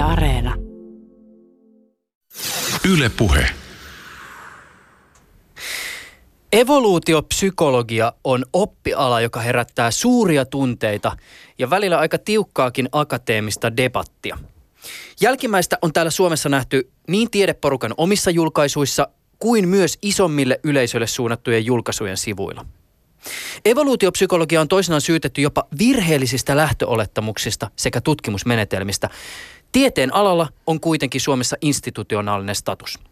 Yle Areena. Yle Puhe. Evoluutiopsykologia on oppiala, joka herättää suuria tunteita ja välillä aika tiukkaakin akateemista debattia. Jälkimmäistä on täällä Suomessa nähty niin tiedeporukan omissa julkaisuissa kuin myös isommille yleisöille suunnattujen julkaisujen sivuilla. Evoluutiopsykologia on toisinaan syytetty jopa virheellisistä lähtöolettamuksista sekä tutkimusmenetelmistä. Tieteen alalla on kuitenkin Suomessa institutionaalinen status –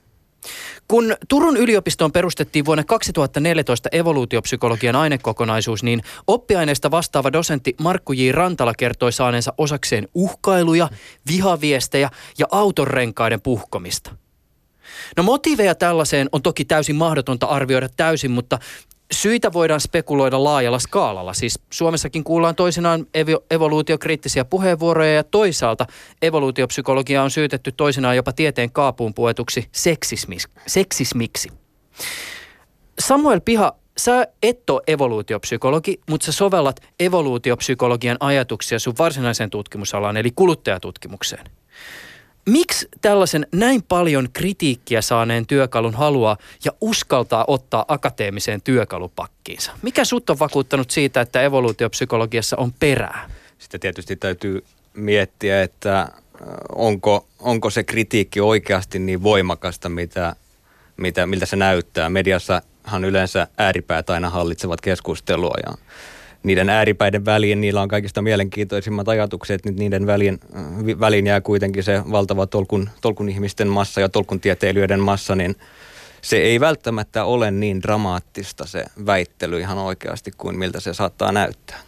kun Turun yliopistoon perustettiin vuonna 2014 evoluutiopsykologian ainekokonaisuus, niin oppiaineesta vastaava dosentti Markku J. Rantala kertoi saaneensa osakseen uhkailuja, vihaviestejä ja autonrenkaiden puhkomista. No motiiveja tällaiseen on toki täysin mahdotonta arvioida täysin, mutta Syitä voidaan spekuloida laajalla skaalalla. Siis Suomessakin kuullaan toisinaan evo- evoluutiokriittisiä puheenvuoroja ja toisaalta evoluutiopsykologia on syytetty toisinaan jopa tieteen kaapuun puetuksi seksismis- seksismiksi. Samuel Piha, sä et ole evoluutiopsykologi, mutta sä sovellat evoluutiopsykologian ajatuksia sun varsinaiseen tutkimusalaan eli kuluttajatutkimukseen. Miksi tällaisen näin paljon kritiikkiä saaneen työkalun haluaa ja uskaltaa ottaa akateemiseen työkalupakkiinsa? Mikä sut on vakuuttanut siitä, että evoluutiopsykologiassa on perää? Sitten tietysti täytyy miettiä, että onko, onko se kritiikki oikeasti niin voimakasta, mitä, mitä, miltä se näyttää. Mediassahan yleensä ääripäät aina hallitsevat keskustelua ja niiden ääripäiden väliin, niillä on kaikista mielenkiintoisimmat ajatukset, nyt niiden väliin, väliin jää kuitenkin se valtava tolkun, tolkun ihmisten massa ja tolkun tieteilijöiden massa, niin se ei välttämättä ole niin dramaattista se väittely ihan oikeasti kuin miltä se saattaa näyttää.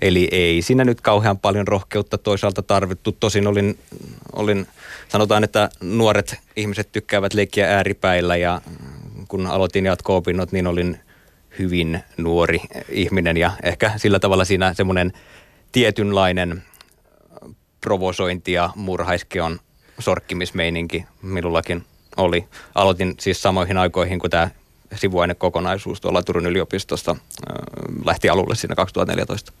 Eli ei siinä nyt kauhean paljon rohkeutta toisaalta tarvittu. Tosin olin, olin, sanotaan, että nuoret ihmiset tykkäävät leikkiä ääripäillä ja kun aloitin jatko-opinnot, niin olin hyvin nuori ihminen ja ehkä sillä tavalla siinä semmoinen tietynlainen provosointi ja murhaiskeon sorkkimismeininki minullakin oli. Aloitin siis samoihin aikoihin, kun tämä sivuainekokonaisuus tuolla Turun yliopistosta lähti alulle siinä 2014.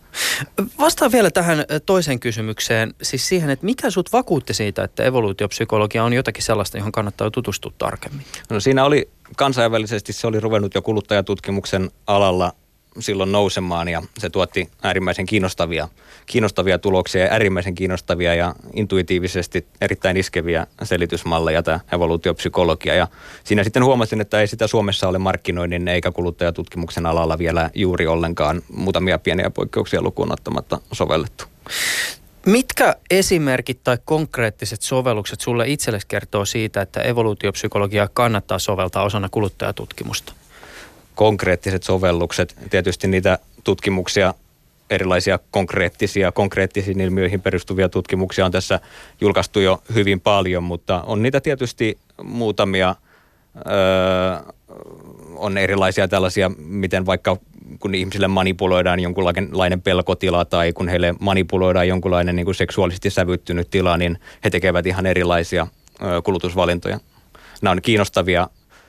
Vastaan vielä tähän toiseen kysymykseen, siis siihen, että mikä sut vakuutti siitä, että evoluutiopsykologia on jotakin sellaista, johon kannattaa tutustua tarkemmin? No siinä oli kansainvälisesti, se oli ruvennut jo kuluttajatutkimuksen alalla silloin nousemaan ja se tuotti äärimmäisen kiinnostavia, kiinnostavia tuloksia ja äärimmäisen kiinnostavia ja intuitiivisesti erittäin iskeviä selitysmalleja tämä evoluutiopsykologia. Ja siinä sitten huomasin, että ei sitä Suomessa ole markkinoinnin eikä kuluttajatutkimuksen alalla vielä juuri ollenkaan muutamia pieniä poikkeuksia lukuun ottamatta sovellettu. Mitkä esimerkit tai konkreettiset sovellukset sulle itsellesi kertoo siitä, että evoluutiopsykologiaa kannattaa soveltaa osana kuluttajatutkimusta? konkreettiset sovellukset. Tietysti niitä tutkimuksia, erilaisia konkreettisia, konkreettisiin ilmiöihin perustuvia tutkimuksia on tässä julkaistu jo hyvin paljon, mutta on niitä tietysti muutamia. Öö, on erilaisia tällaisia, miten vaikka kun ihmisille manipuloidaan jonkunlainen pelkotila tai kun heille manipuloidaan jonkunlainen niin kuin seksuaalisesti sävyttynyt tila, niin he tekevät ihan erilaisia kulutusvalintoja. Nämä on kiinnostavia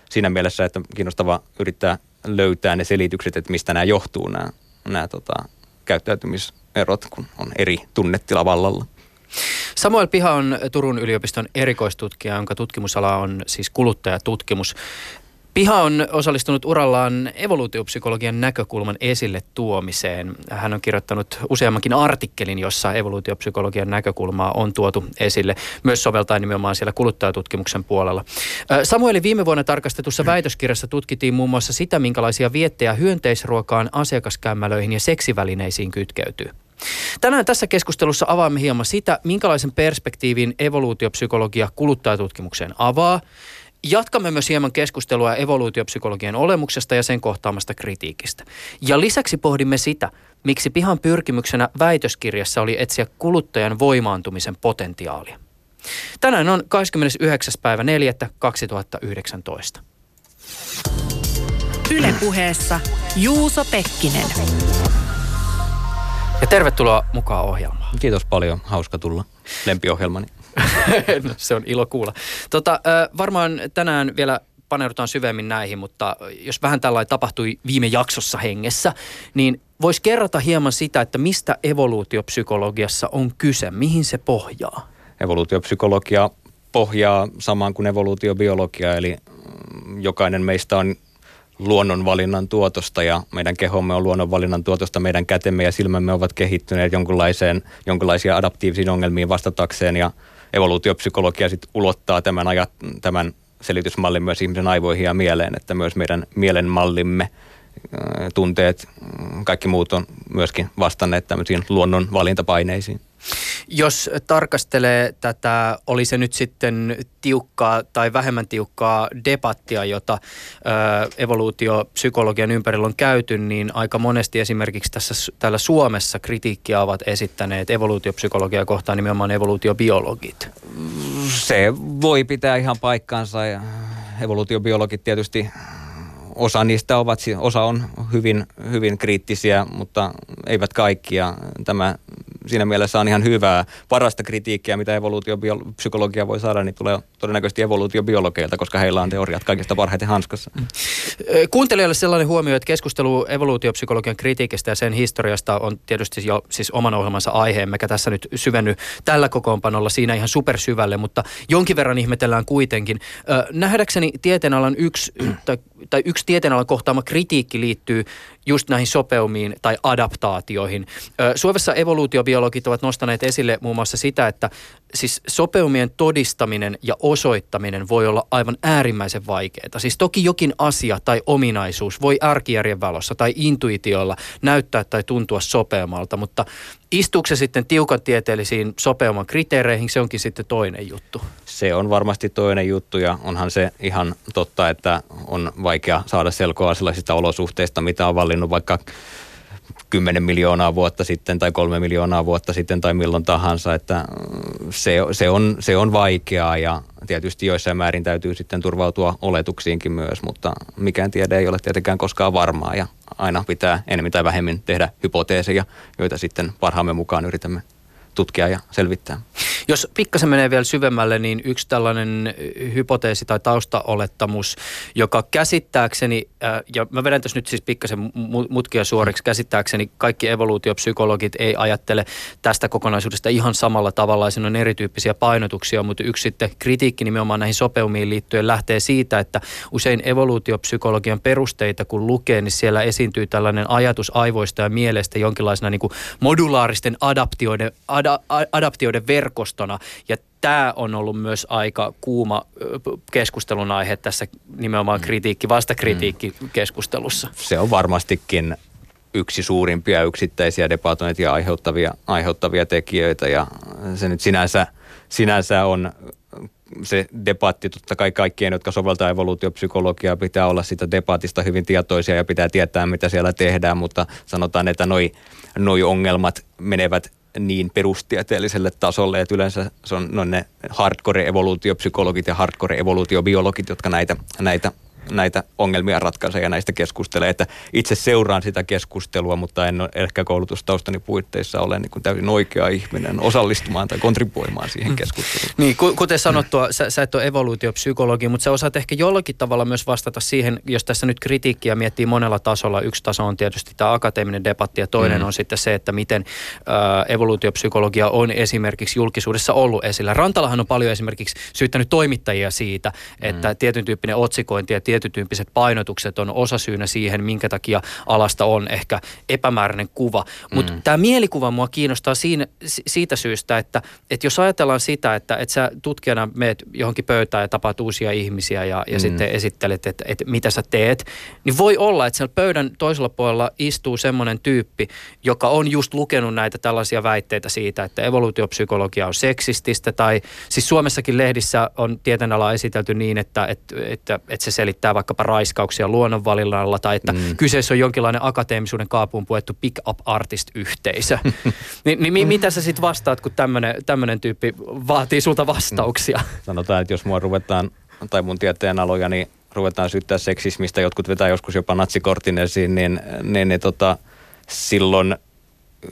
siinä mielessä, että kiinnostava yrittää löytää ne selitykset, että mistä nämä johtuu, nämä, nämä tota, käyttäytymiserot, kun on eri tunnetila vallalla. Samuel Piha on Turun yliopiston erikoistutkija, jonka tutkimusala on siis kuluttajatutkimus. Piha on osallistunut urallaan evoluutiopsykologian näkökulman esille tuomiseen. Hän on kirjoittanut useammankin artikkelin, jossa evoluutiopsykologian näkökulmaa on tuotu esille, myös soveltaen nimenomaan siellä kuluttajatutkimuksen puolella. Samuelin viime vuonna tarkastetussa väitöskirjassa tutkittiin muun muassa sitä, minkälaisia viettejä hyönteisruokaan, asiakaskämmälöihin ja seksivälineisiin kytkeytyy. Tänään tässä keskustelussa avaamme hieman sitä, minkälaisen perspektiivin evoluutiopsykologia kuluttajatutkimukseen avaa, Jatkamme myös hieman keskustelua evoluutiopsykologian olemuksesta ja sen kohtaamasta kritiikistä. Ja lisäksi pohdimme sitä, miksi pihan pyrkimyksenä väitöskirjassa oli etsiä kuluttajan voimaantumisen potentiaalia. Tänään on 29. päivä 4. 2019. Ylepuheessa Juuso Pekkinen. Ja tervetuloa mukaan ohjelmaan. Kiitos paljon, hauska tulla lempiohjelmani. no, se on ilo kuulla. Tota, varmaan tänään vielä paneudutaan syvemmin näihin, mutta jos vähän tällainen tapahtui viime jaksossa hengessä, niin voisi kerrata hieman sitä, että mistä evoluutiopsykologiassa on kyse, mihin se pohjaa? evoluutiopsykologia pohjaa samaan kuin evoluutiobiologia, eli jokainen meistä on luonnonvalinnan tuotosta ja meidän kehomme on luonnonvalinnan tuotosta, meidän kätemme ja silmämme ovat kehittyneet jonkinlaiseen, jonkinlaisia adaptiivisiin ongelmiin vastatakseen ja evoluutiopsykologia sitten ulottaa tämän, ajat, tämän selitysmallin myös ihmisen aivoihin ja mieleen, että myös meidän mielenmallimme tunteet, mm, kaikki muut on myöskin vastanneet tämmöisiin luonnon valintapaineisiin. Jos tarkastelee tätä, oli se nyt sitten tiukkaa tai vähemmän tiukkaa debattia, jota ö, evoluutiopsykologian ympärillä on käyty, niin aika monesti esimerkiksi tässä, täällä Suomessa kritiikkiä ovat esittäneet evoluutiopsykologiaa kohtaan nimenomaan evoluutiobiologit. Se voi pitää ihan paikkaansa ja evoluutiobiologit tietysti osa niistä ovat, osa on hyvin, hyvin kriittisiä, mutta eivät kaikki. Ja tämä siinä mielessä on ihan hyvää. Parasta kritiikkiä, mitä evoluutiopsykologia voi saada, niin tulee todennäköisesti evoluutiobiologeilta, koska heillä on teoriat kaikista parhaiten hanskassa. Kuuntelijoille sellainen huomio, että keskustelu evoluutiopsykologian kritiikistä ja sen historiasta on tietysti jo siis oman ohjelmansa aihe, emmekä tässä nyt syvenny tällä kokoonpanolla siinä ihan supersyvälle, mutta jonkin verran ihmetellään kuitenkin. Nähdäkseni tieteenalan yksi, tai, tai yksi tieteenalan kohtaama kritiikki liittyy just näihin sopeumiin tai adaptaatioihin. Suomessa evoluutiobiologit ovat nostaneet esille muun muassa sitä, että siis sopeumien todistaminen ja osoittaminen voi olla aivan äärimmäisen vaikeaa. Siis toki jokin asia tai ominaisuus voi ärkijärjen valossa tai intuitiolla näyttää tai tuntua sopeumalta, mutta istuuko se sitten tiukan tieteellisiin sopeuman kriteereihin, se onkin sitten toinen juttu. Se on varmasti toinen juttu ja onhan se ihan totta, että on vaikea saada selkoa sellaisista olosuhteista, mitä on vaikka 10 miljoonaa vuotta sitten tai kolme miljoonaa vuotta sitten tai milloin tahansa, että se, se, on, se on vaikeaa ja tietysti joissain määrin täytyy sitten turvautua oletuksiinkin myös, mutta mikään tiede ei ole tietenkään koskaan varmaa ja aina pitää enemmän tai vähemmän tehdä hypoteeseja, joita sitten parhaamme mukaan yritämme tutkia ja selvittää. Jos pikkasen menee vielä syvemmälle, niin yksi tällainen hypoteesi tai taustaolettamus, joka käsittääkseni, äh, ja mä vedän tässä nyt siis pikkasen mutkia suoriksi, käsittääkseni kaikki evoluutiopsykologit ei ajattele tästä kokonaisuudesta ihan samalla tavalla, siinä on erityyppisiä painotuksia, mutta yksi sitten kritiikki nimenomaan näihin sopeumiin liittyen lähtee siitä, että usein evoluutiopsykologian perusteita kun lukee, niin siellä esiintyy tällainen ajatus aivoista ja mielestä jonkinlaisena niin kuin modulaaristen adaptioiden, ad, adaptioiden verkostona. Ja tämä on ollut myös aika kuuma keskustelun aihe tässä nimenomaan kritiikki, vastakritiikki keskustelussa. Se on varmastikin yksi suurimpia yksittäisiä debatointia aiheuttavia, aiheuttavia tekijöitä ja se nyt sinänsä, sinänsä on se debatti, totta kai kaikkien, jotka soveltaa evoluutiopsykologiaa, pitää olla sitä debatista hyvin tietoisia ja pitää tietää, mitä siellä tehdään, mutta sanotaan, että noi, noi ongelmat menevät niin perustieteelliselle tasolle, että yleensä se on no ne hardcore-evoluutiopsykologit ja hardcore-evoluutiobiologit, jotka näitä, näitä näitä ongelmia ratkaisee ja näistä keskustelee. Että itse seuraan sitä keskustelua, mutta en ole ehkä koulutustaustani puitteissa ole niin kuin täysin oikea ihminen osallistumaan tai kontribuoimaan siihen mm. keskusteluun. Niin, kuten sanottua, sä, sä et ole evoluutiopsykologi, mutta sä osaat ehkä jollakin tavalla myös vastata siihen, jos tässä nyt kritiikkiä miettii monella tasolla. Yksi taso on tietysti tämä akateeminen debatti ja toinen mm. on sitten se, että miten äh, evoluutiopsykologia on esimerkiksi julkisuudessa ollut esillä. Rantalahan on paljon esimerkiksi syyttänyt toimittajia siitä, että mm. tietyn tyyppinen otsikointi ja tietytyyppiset painotukset on osasyynä siihen, minkä takia alasta on ehkä epämääräinen kuva. Mutta mm. tämä mielikuva mua kiinnostaa siinä, siitä syystä, että, että jos ajatellaan sitä, että, että sä tutkijana meet johonkin pöytään ja tapaat uusia ihmisiä ja, ja mm. sitten esittelet, että, että mitä sä teet, niin voi olla, että siellä pöydän toisella puolella istuu semmoinen tyyppi, joka on just lukenut näitä tällaisia väitteitä siitä, että evoluutiopsykologia on seksististä tai siis Suomessakin lehdissä on tieteenala esitelty niin, että, että, että, että se selittää selittää vaikkapa raiskauksia luonnonvalinnalla tai että mm. kyseessä on jonkinlainen akateemisuuden kaapuun puettu pick-up artist-yhteisö. Ni, niin mi, mitä sä sitten vastaat, kun tämmöinen tyyppi vaatii sulta vastauksia? Mm. Sanotaan, että jos mua ruvetaan, tai mun tieteen aloja, niin ruvetaan syyttää seksismistä, jotkut vetää joskus jopa natsikortin esiin, niin, niin, niin tota, silloin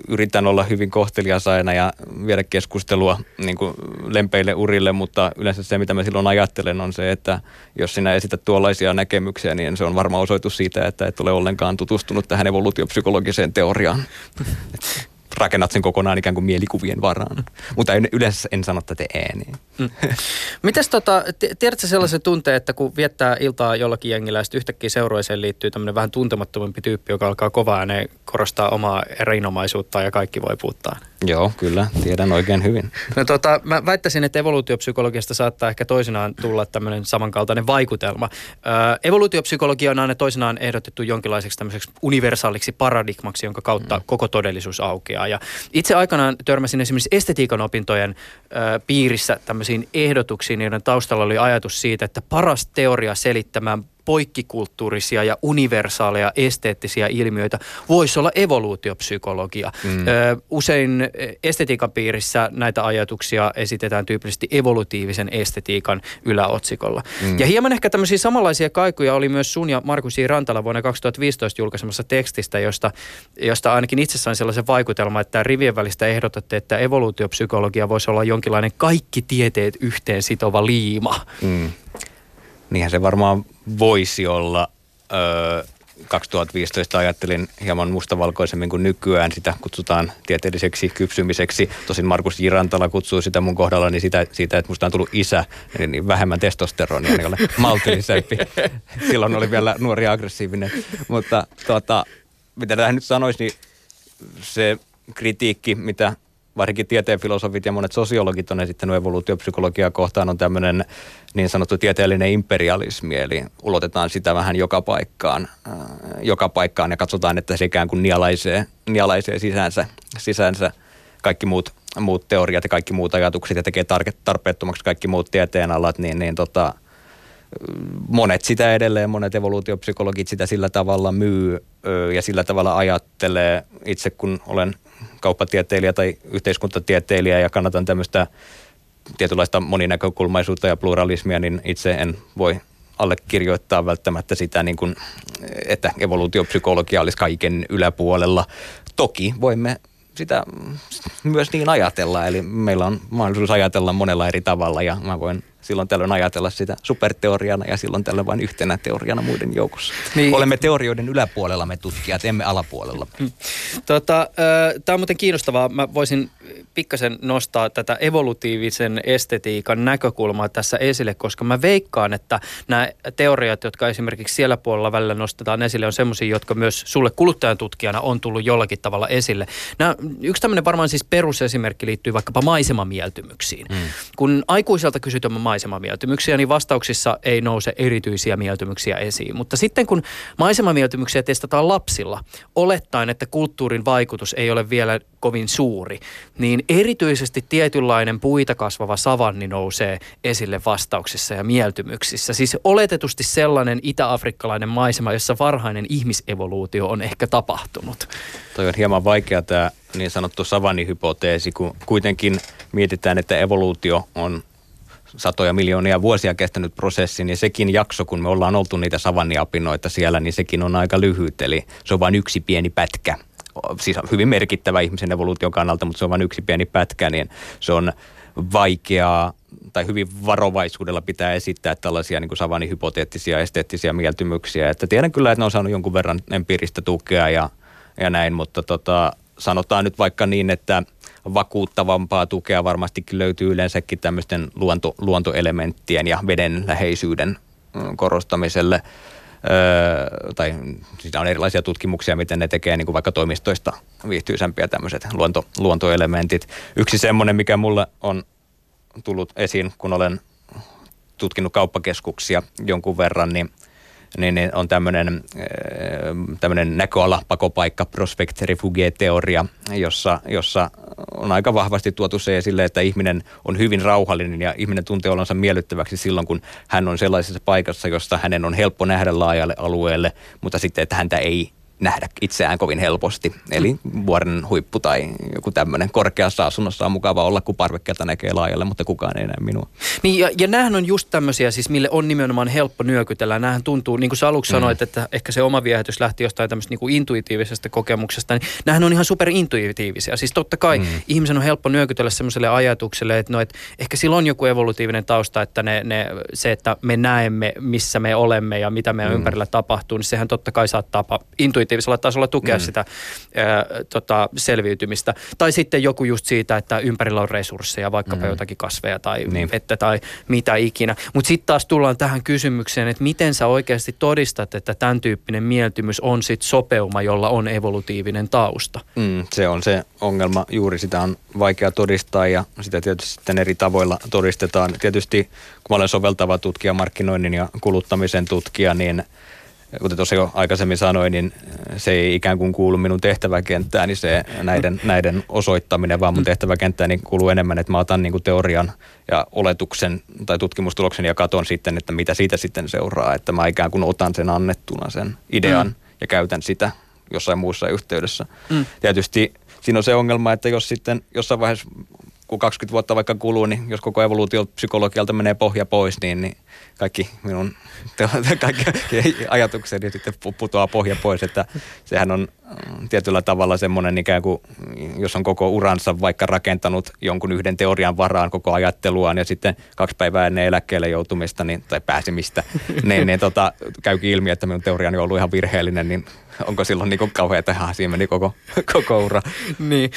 yritän olla hyvin kohtelias aina ja viedä keskustelua niin kuin lempeille urille, mutta yleensä se, mitä mä silloin ajattelen, on se, että jos sinä esität tuollaisia näkemyksiä, niin se on varmaan osoitus siitä, että et ole ollenkaan tutustunut tähän evoluutiopsykologiseen teoriaan. rakennat sen kokonaan ikään kuin mielikuvien varaan. Mutta en, yleensä en sano tätä ääniin. Mm. Mites tota, tiedätkö sellaisen tunteen, että kun viettää iltaa jollakin jengillä ja yhtäkkiä seurueeseen liittyy tämmöinen vähän tuntemattomampi tyyppi, joka alkaa kovaa ääneen korostaa omaa erinomaisuuttaan ja kaikki voi puuttaa? Joo, kyllä. Tiedän oikein hyvin. No tota, mä väittäisin, että evoluutiopsykologiasta saattaa ehkä toisinaan tulla tämmöinen samankaltainen vaikutelma. Öö, evoluutiopsykologia on aina toisinaan ehdotettu jonkinlaiseksi tämmöiseksi universaaliksi paradigmaksi, jonka kautta mm. koko todellisuus aukeaa. Ja itse aikanaan törmäsin esimerkiksi estetiikan opintojen öö, piirissä tämmöisiin ehdotuksiin, joiden taustalla oli ajatus siitä, että paras teoria selittämään poikkikulttuurisia ja universaaleja esteettisiä ilmiöitä voisi olla evoluutiopsykologia. Mm. Ö, usein estetiikan piirissä näitä ajatuksia esitetään tyypillisesti evolutiivisen estetiikan yläotsikolla. Mm. Ja hieman ehkä tämmöisiä samanlaisia kaikuja oli myös sun ja Markus J. Rantala vuonna 2015 julkaisemassa tekstistä, josta, josta ainakin itse sain sellaisen vaikutelman, että rivien välistä ehdotatte, että evoluutiopsykologia voisi olla jonkinlainen kaikki tieteet yhteen sitova liima. Mm niinhän se varmaan voisi olla. Öö, 2015 ajattelin hieman mustavalkoisemmin kuin nykyään. Sitä kutsutaan tieteelliseksi kypsymiseksi. Tosin Markus Jirantala kutsuu sitä mun kohdalla niin sitä, siitä, että musta on tullut isä, niin, niin vähemmän testosteronia, niin olen maltillisempi. Silloin oli vielä nuori aggressiivinen. Mutta tuota, mitä tähän nyt sanoisi, niin se kritiikki, mitä varsinkin tieteen filosofit ja monet sosiologit on esittänyt evoluutiopsykologiaa kohtaan, on tämmöinen niin sanottu tieteellinen imperialismi, eli ulotetaan sitä vähän joka paikkaan, äh, joka paikkaan ja katsotaan, että se ikään kuin nialaisee, nialaisee sisäänsä, sisäänsä kaikki muut, muut teoriat ja kaikki muut ajatukset ja tekee tarpeettomaksi kaikki muut tieteenalat, niin, niin tota, monet sitä edelleen, monet evoluutiopsykologit sitä sillä tavalla myy ja sillä tavalla ajattelee. Itse kun olen kauppatieteilijä tai yhteiskuntatieteilijä ja kannatan tämmöistä tietynlaista moninäkökulmaisuutta ja pluralismia, niin itse en voi allekirjoittaa välttämättä sitä, niin kuin, että evoluutiopsykologia olisi kaiken yläpuolella. Toki voimme sitä myös niin ajatella, eli meillä on mahdollisuus ajatella monella eri tavalla ja mä voin silloin tällöin ajatella sitä superteoriana ja silloin tällöin vain yhtenä teoriana muiden joukossa. Niin. Olemme teorioiden yläpuolella me tutkijat, emme alapuolella. Hmm. Tota, Tämä on muuten kiinnostavaa. Mä voisin pikkasen nostaa tätä evolutiivisen estetiikan näkökulmaa tässä esille, koska mä veikkaan, että nämä teoriat, jotka esimerkiksi siellä puolella välillä nostetaan esille, on semmoisia, jotka myös sulle kuluttajan tutkijana on tullut jollakin tavalla esille. Nämä, yksi tämmöinen varmaan siis perusesimerkki liittyy vaikkapa maisemamieltymyksiin. Mm. Kun aikuiselta kysytään maisemamieltymyksiä, niin vastauksissa ei nouse erityisiä mieltymyksiä esiin. Mutta sitten kun maisemamieltymyksiä testataan lapsilla, olettaen, että kulttuurin vaikutus ei ole vielä kovin suuri, niin erityisesti tietynlainen puita kasvava savanni nousee esille vastauksissa ja mieltymyksissä. Siis oletetusti sellainen itä-afrikkalainen maisema, jossa varhainen ihmisevoluutio on ehkä tapahtunut. Toi on hieman vaikea tämä niin sanottu savannihypoteesi, kun kuitenkin mietitään, että evoluutio on satoja miljoonia vuosia kestänyt prosessi, niin sekin jakso, kun me ollaan oltu niitä savanniapinoita siellä, niin sekin on aika lyhyt. Eli se on vain yksi pieni pätkä. Siis hyvin merkittävä ihmisen evoluution kannalta, mutta se on vain yksi pieni pätkä, niin se on vaikeaa tai hyvin varovaisuudella pitää esittää tällaisia niin savannihypoteettisia esteettisiä mieltymyksiä. Että tiedän kyllä, että ne on saanut jonkun verran empiiristä tukea ja, ja näin, mutta tota, sanotaan nyt vaikka niin, että – vakuuttavampaa tukea varmastikin löytyy yleensäkin tämmöisten luonto, luontoelementtien ja veden läheisyyden mm, korostamiselle. Öö, tai siinä on erilaisia tutkimuksia, miten ne tekee niin kuin vaikka toimistoista viihtyisämpiä tämmöiset luonto, luontoelementit. Yksi semmoinen, mikä mulle on tullut esiin, kun olen tutkinut kauppakeskuksia jonkun verran, niin – niin, on tämmöinen, äh, tämmöinen näköala, prospect refuge-teoria, jossa, jossa on aika vahvasti tuotu se esille, että ihminen on hyvin rauhallinen ja ihminen tuntee olonsa miellyttäväksi silloin, kun hän on sellaisessa paikassa, josta hänen on helppo nähdä laajalle alueelle, mutta sitten, että häntä ei nähdä itseään kovin helposti. Eli vuoren huippu tai joku tämmöinen korkeassa asunnossa on mukava olla, kun parvekkeelta näkee laajalle, mutta kukaan ei näe minua. Niin ja, ja näähän on just tämmöisiä, siis mille on nimenomaan helppo nyökytellä. Näähän tuntuu, niin kuin sä aluksi mm. sanoit, että ehkä se oma viehätys lähti jostain tämmöistä niin kuin intuitiivisesta kokemuksesta, niin näähän on ihan superintuitiivisia. Siis totta kai mm. ihmisen on helppo nyökytellä semmoiselle ajatukselle, että, no, että ehkä sillä on joku evolutiivinen tausta, että ne, ne, se, että me näemme, missä me olemme ja mitä meidän mm. ympärillä tapahtuu, niin sehän totta kai saattaa intuitiivisesti kognitiivisella tasolla tukea mm. sitä ää, tota, selviytymistä. Tai sitten joku just siitä, että ympärillä on resursseja, vaikkapa mm. jotakin kasveja tai niin. vettä tai mitä ikinä. Mutta sitten taas tullaan tähän kysymykseen, että miten sä oikeasti todistat, että tämän tyyppinen mieltymys on sitten sopeuma, jolla on evolutiivinen tausta. Mm, se on se ongelma. Juuri sitä on vaikea todistaa ja sitä tietysti sitten eri tavoilla todistetaan. Tietysti kun mä olen soveltava tutkija, markkinoinnin ja kuluttamisen tutkija, niin – kuten tuossa jo aikaisemmin sanoin, niin se ei ikään kuin kuulu minun tehtäväkenttään, niin se näiden, näiden osoittaminen, vaan mun mm. tehtäväkenttään niin kuuluu enemmän, että mä otan niin kuin teorian ja oletuksen tai tutkimustuloksen ja katon sitten, että mitä siitä sitten seuraa, että mä ikään kuin otan sen annettuna sen idean mm. ja käytän sitä jossain muussa yhteydessä. Mm. Tietysti siinä on se ongelma, että jos sitten jossain vaiheessa kun 20 vuotta vaikka kuluu, niin jos koko evoluutiopsykologialta menee pohja pois, niin, niin kaikki minun kaikki ajatukseni sitten putoaa pohja pois, että sehän on mm, tietyllä tavalla semmoinen ikään kuin, jos on koko uransa vaikka rakentanut jonkun yhden teorian varaan koko ajatteluaan ja sitten kaksi päivää ennen eläkkeelle joutumista niin, tai pääsemistä, niin, niin tota, käykin ilmi, että minun teoriani on ollut ihan virheellinen, niin onko silloin niin kauhean, että siinä meni koko, koko ura. niin,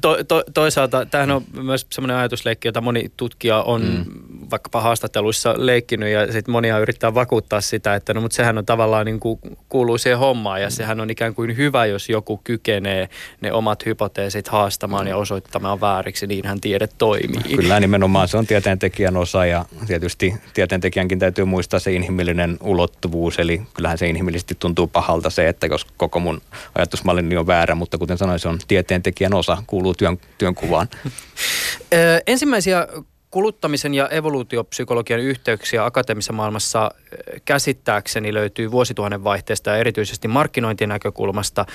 to, to, toisaalta tämähän on myös semmoinen ajatusleikki, jota moni tutkija on mm. Vaikkapa haastatteluissa leikkinyt ja sitten monia yrittää vakuuttaa sitä, että no mutta sehän on tavallaan niin kuin kuuluu siihen hommaan ja mm. sehän on ikään kuin hyvä, jos joku kykenee ne omat hypoteesit haastamaan mm. ja osoittamaan vääriksi, niin hän tiede toimii. Kyllä nimenomaan se on tieteentekijän osa ja tietysti tieteentekijänkin täytyy muistaa se inhimillinen ulottuvuus, eli kyllähän se inhimillisesti tuntuu pahalta se, että jos koko mun ajatusmallini on väärä, mutta kuten sanoin, se on tieteentekijän osa, kuuluu työn, työnkuvaan. Ensimmäisiä kuluttamisen ja evoluutiopsykologian yhteyksiä akateemisessa maailmassa käsittääkseni löytyy vuosituhannen vaihteesta ja erityisesti markkinointien näkökulmasta.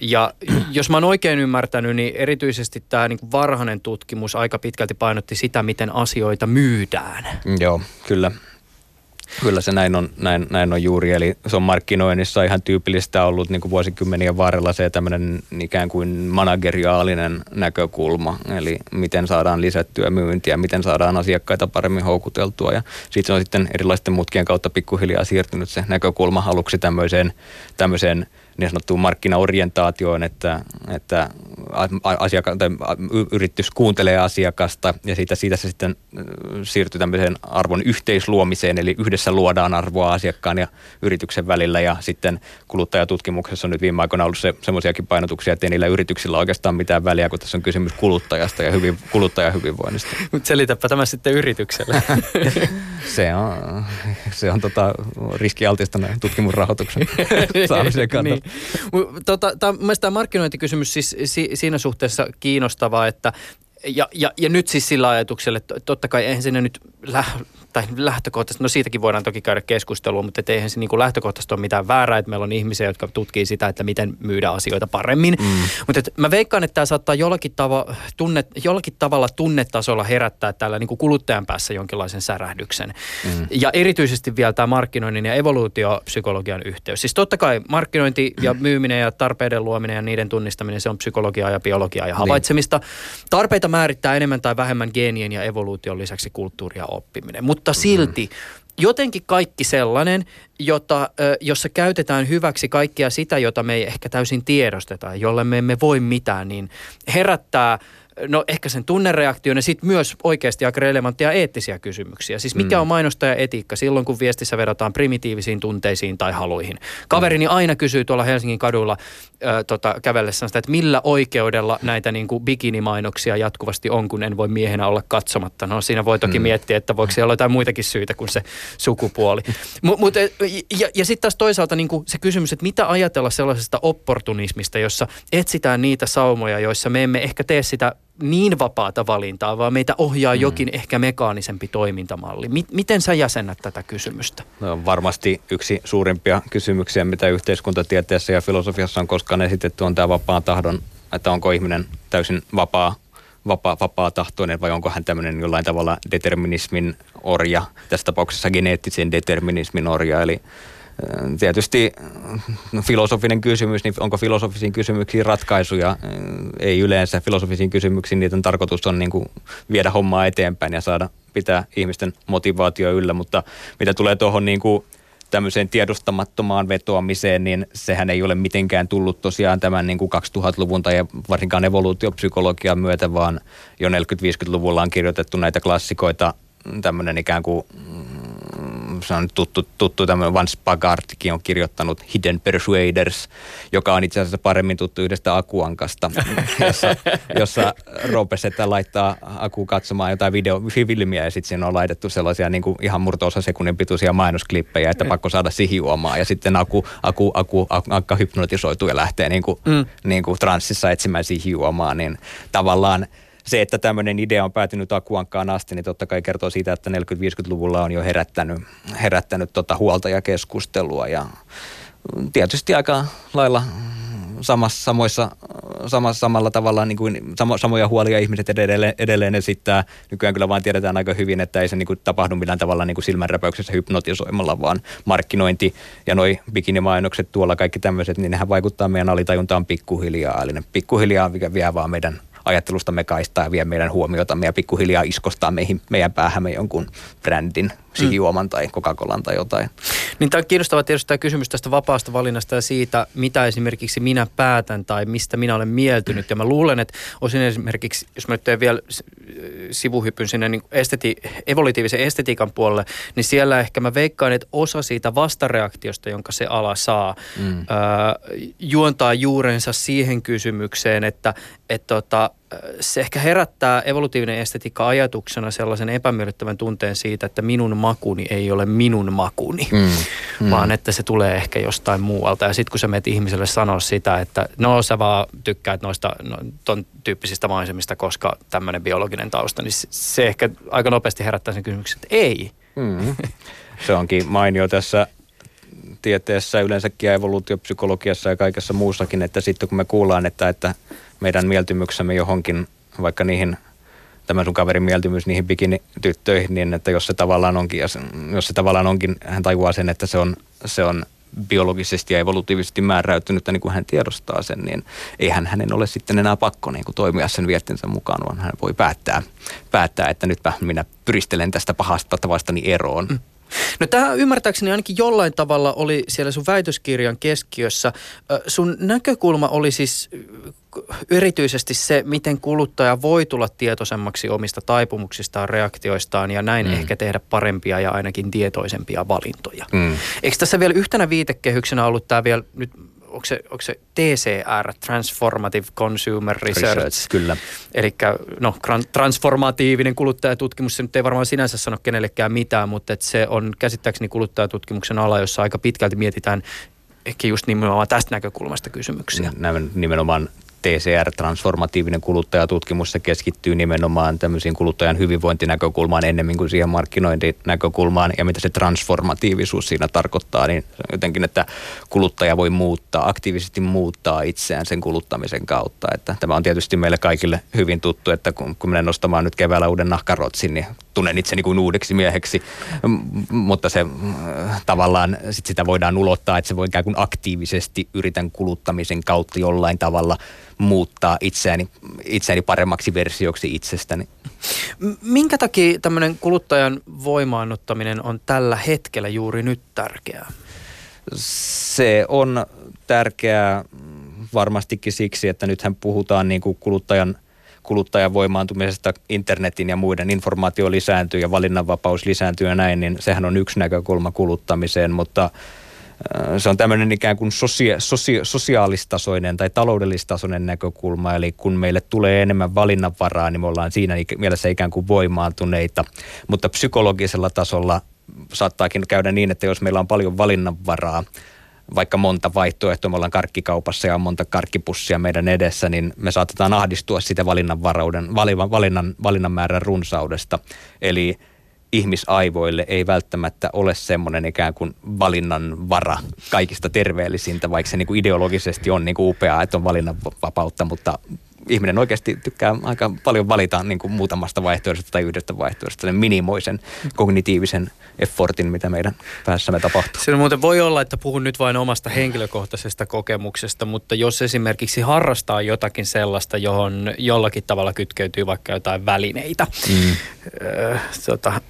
Ja jos mä oon oikein ymmärtänyt, niin erityisesti tämä niin varhainen tutkimus aika pitkälti painotti sitä, miten asioita myydään. Joo, kyllä. Kyllä se näin on, näin, näin on juuri, eli se on markkinoinnissa ihan tyypillistä ollut niin kuin vuosikymmenien varrella se tämmöinen ikään kuin manageriaalinen näkökulma, eli miten saadaan lisättyä myyntiä, miten saadaan asiakkaita paremmin houkuteltua. Ja siitä se on sitten erilaisten mutkien kautta pikkuhiljaa siirtynyt se näkökulma aluksi tämmöiseen, tämmöiseen niin sanottuun markkinaorientaatioon, että, että asiaka- tai yritys kuuntelee asiakasta ja siitä, siitä se sitten siirtyy tämmöiseen arvon yhteisluomiseen, eli yhdessä luodaan arvoa asiakkaan ja yrityksen välillä ja sitten kuluttajatutkimuksessa on nyt viime aikoina ollut se, semmoisiakin painotuksia, että ei niillä yrityksillä oikeastaan mitään väliä, kun tässä on kysymys kuluttajasta ja hyvin, kuluttajan hyvinvoinnista. Mutta selitäpä tämä sitten yritykselle. se on, se on tota riskialtista tutkimusrahoituksen saamisen kannalta. Tota, tämä markkinointikysymys siis si, siinä suhteessa kiinnostavaa, että ja, ja, ja nyt siis sillä ajatuksella, että totta kai eihän sinne nyt lä- tai lähtökohtaisesti, no siitäkin voidaan toki käydä keskustelua, mutta et eihän se niin kuin lähtökohtaisesti ole mitään väärää, että meillä on ihmisiä, jotka tutkii sitä, että miten myydä asioita paremmin. Mm. Mutta et mä veikkaan, että tämä saattaa jollakin, tava, tunne, jollakin tavalla tunnetasolla herättää täällä niin kuin kuluttajan päässä jonkinlaisen särähdyksen. Mm. Ja erityisesti vielä tämä markkinoinnin ja evoluutiopsykologian yhteys. Siis totta kai markkinointi ja myyminen ja tarpeiden luominen ja niiden tunnistaminen, se on psykologiaa ja biologiaa ja havaitsemista. Niin. Tarpeita määrittää enemmän tai vähemmän geenien ja evoluution lisäksi kulttuuri ja oppiminen. Mutta mutta silti jotenkin kaikki sellainen, jota, jossa käytetään hyväksi kaikkea sitä, jota me ei ehkä täysin tiedosteta, jolle me emme voi mitään, niin herättää – no ehkä sen tunnereaktion ja sitten myös oikeasti aika relevantteja eettisiä kysymyksiä. Siis mikä mm. on mainostaja etiikka silloin, kun viestissä vedotaan primitiivisiin tunteisiin tai haluihin. Kaverini aina kysyy tuolla Helsingin kadulla äh, tota, kävellessään sitä, että millä oikeudella näitä niin kuin bikinimainoksia jatkuvasti on, kun en voi miehenä olla katsomatta. No siinä voi toki mm. miettiä, että voiko siellä olla jotain muitakin syitä kuin se sukupuoli. M- mut, ja ja sitten taas toisaalta niin kuin se kysymys, että mitä ajatella sellaisesta opportunismista, jossa etsitään niitä saumoja, joissa me emme ehkä tee sitä niin vapaata valintaa, vaan meitä ohjaa mm. jokin ehkä mekaanisempi toimintamalli. Miten sä jäsennät tätä kysymystä? No, varmasti yksi suurimpia kysymyksiä, mitä yhteiskuntatieteessä ja filosofiassa on koskaan esitetty, on tämä vapaa tahdon, että onko ihminen täysin vapaa vapaa, vapaa tahtoinen vai onko hän tämmöinen jollain tavalla determinismin orja, tässä tapauksessa geneettisen determinismin orja, eli Tietysti no, filosofinen kysymys, niin onko filosofisiin kysymyksiin ratkaisuja? Ei yleensä. Filosofisiin kysymyksiin niiden tarkoitus on niin kuin viedä hommaa eteenpäin ja saada pitää ihmisten motivaatio yllä, mutta mitä tulee tuohon niin kuin tämmöiseen tiedostamattomaan vetoamiseen, niin sehän ei ole mitenkään tullut tosiaan tämän niin kuin 2000-luvun tai varsinkaan evoluutiopsykologian myötä, vaan jo 40-50-luvulla on kirjoitettu näitä klassikoita, tämmöinen ikään kuin se on tuttu, tuttu tämmöinen Vance Pagartkin on kirjoittanut Hidden Persuaders, joka on itse asiassa paremmin tuttu yhdestä Akuankasta, jossa, jossa Ropesettä laittaa Aku katsomaan jotain videofilmiä ja sitten siinä on laitettu sellaisia niin kuin ihan murto sekunnin pituisia mainosklippejä, että pakko saada sihiuomaa ja sitten Aku, Aku, Aku, Akka hypnotisoituu ja lähtee niin kuin, mm. niin kuin transsissa etsimään sihiuomaa, niin tavallaan – se, että tämmöinen idea on päätynyt Akuankkaan asti, niin totta kai kertoo siitä, että 40-50-luvulla on jo herättänyt, herättänyt tota huolta ja keskustelua. Ja tietysti aika lailla samassa, samoissa, samassa, samalla tavalla niin kuin samo, samoja huolia ihmiset edelleen, edelleen esittää. Nykyään kyllä vaan tiedetään aika hyvin, että ei se niin kuin tapahdu millään tavalla niin kuin silmänräpäyksessä hypnotisoimalla, vaan markkinointi ja noi bikinimainokset tuolla kaikki tämmöiset, niin nehän vaikuttaa meidän alitajuntaan pikkuhiljaa. Eli ne pikkuhiljaa vie vaan meidän ajattelustamme kaistaa ja vie meidän huomiotamme ja pikkuhiljaa iskostaa meihin, meidän päähämme jonkun brändin, sihijuoman mm. tai Coca-Colan tai jotain. Niin tämä on kiinnostava tietysti tämä kysymys tästä vapaasta valinnasta ja siitä, mitä esimerkiksi minä päätän tai mistä minä olen mieltynyt. Ja mä luulen, että osin esimerkiksi, jos mä nyt teen vielä sivuhypyn sinne niin esteti, evolutiivisen estetiikan puolelle, niin siellä ehkä mä veikkaan, että osa siitä vastareaktiosta, jonka se ala saa, mm. ää, juontaa juurensa siihen kysymykseen, että et tota, se ehkä herättää evolutiivinen estetiikka ajatuksena sellaisen epämiellyttävän tunteen siitä, että minun makuni ei ole minun makuni, mm, mm. vaan että se tulee ehkä jostain muualta. Ja sitten kun sä menet ihmiselle sanoa sitä, että no sä vaan tykkäät noista no, ton tyyppisistä maisemista, koska tämmöinen biologinen tausta, niin se ehkä aika nopeasti herättää sen kysymyksen, että ei. Mm. Se onkin mainio tässä tieteessä yleensäkin ja evoluutiopsykologiassa ja kaikessa muussakin, että sitten kun me kuullaan, että, että meidän mieltymyksemme johonkin, vaikka niihin tämä sun kaverin mieltymys niihin bikinityttöihin, niin että jos se tavallaan onkin, jos se tavallaan onkin, hän tajuaa sen, että se on, se on biologisesti ja evolutiivisesti määräytynyt, niin kuin hän tiedostaa sen, niin eihän hänen ole sitten enää pakko niin kuin toimia sen viestinsä mukaan, vaan hän voi päättää, päättää että nytpä minä pyristelen tästä pahasta tavastani eroon. Mm. No tämä ymmärtääkseni ainakin jollain tavalla oli siellä sun väitöskirjan keskiössä. Sun näkökulma oli siis erityisesti se, miten kuluttaja voi tulla tietoisemmaksi omista taipumuksistaan, reaktioistaan ja näin mm. ehkä tehdä parempia ja ainakin tietoisempia valintoja. Mm. Eikö tässä vielä yhtenä viitekehyksenä ollut tämä vielä nyt onko se, onko se TCR, Transformative Consumer Research. Research kyllä. Eli no, transformatiivinen kuluttajatutkimus, se nyt ei varmaan sinänsä sano kenellekään mitään, mutta että se on käsittääkseni kuluttajatutkimuksen ala, jossa aika pitkälti mietitään ehkä just nimenomaan tästä näkökulmasta kysymyksiä. Nimenomaan TCR, transformatiivinen kuluttajatutkimus, se keskittyy nimenomaan tämmöisiin kuluttajan hyvinvointinäkökulmaan ennemmin kuin siihen markkinointinäkökulmaan. Ja mitä se transformatiivisuus siinä tarkoittaa, niin jotenkin, että kuluttaja voi muuttaa, aktiivisesti muuttaa itseään sen kuluttamisen kautta. Että tämä on tietysti meille kaikille hyvin tuttu, että kun, kun menen nostamaan nyt keväällä uuden nahkarotsin, niin tunnen itseni kuin uudeksi mieheksi, mutta se tavallaan sit sitä voidaan ulottaa, että se voi ikään kuin aktiivisesti yritän kuluttamisen kautta jollain tavalla muuttaa itseäni, itseäni paremmaksi versioksi itsestäni. Minkä takia tämmöinen kuluttajan voimaannuttaminen on tällä hetkellä juuri nyt tärkeää? Se on tärkeää varmastikin siksi, että nythän puhutaan niin kuin kuluttajan kuluttajan voimaantumisesta internetin ja muiden informaatio lisääntyy ja valinnanvapaus lisääntyy ja näin, niin sehän on yksi näkökulma kuluttamiseen, mutta se on tämmöinen ikään kuin sosia- sosia- sosiaalistasoinen tai taloudellistasoinen näkökulma, eli kun meille tulee enemmän valinnanvaraa, niin me ollaan siinä mielessä ikään kuin voimaantuneita, mutta psykologisella tasolla saattaakin käydä niin, että jos meillä on paljon valinnanvaraa, vaikka monta vaihtoehtoa, me ollaan karkkikaupassa ja on monta karkkipussia meidän edessä, niin me saatetaan ahdistua sitä valinnanvarauden, valinnan, valinnan määrän runsaudesta. Eli ihmisaivoille ei välttämättä ole semmoinen ikään kuin valinnan vara kaikista terveellisintä, vaikka se niin kuin ideologisesti on niin kuin upeaa, että on valinnanvapautta, mutta ihminen oikeasti tykkää aika paljon valita niin kuin muutamasta vaihtoehdosta tai yhdestä vaihtoehdosta, sen minimoisen kognitiivisen effortin, mitä meidän päässämme tapahtuu. Se muuten voi olla, että puhun nyt vain omasta henkilökohtaisesta kokemuksesta, mutta jos esimerkiksi harrastaa jotakin sellaista, johon jollakin tavalla kytkeytyy vaikka jotain välineitä, mm. öö, tota,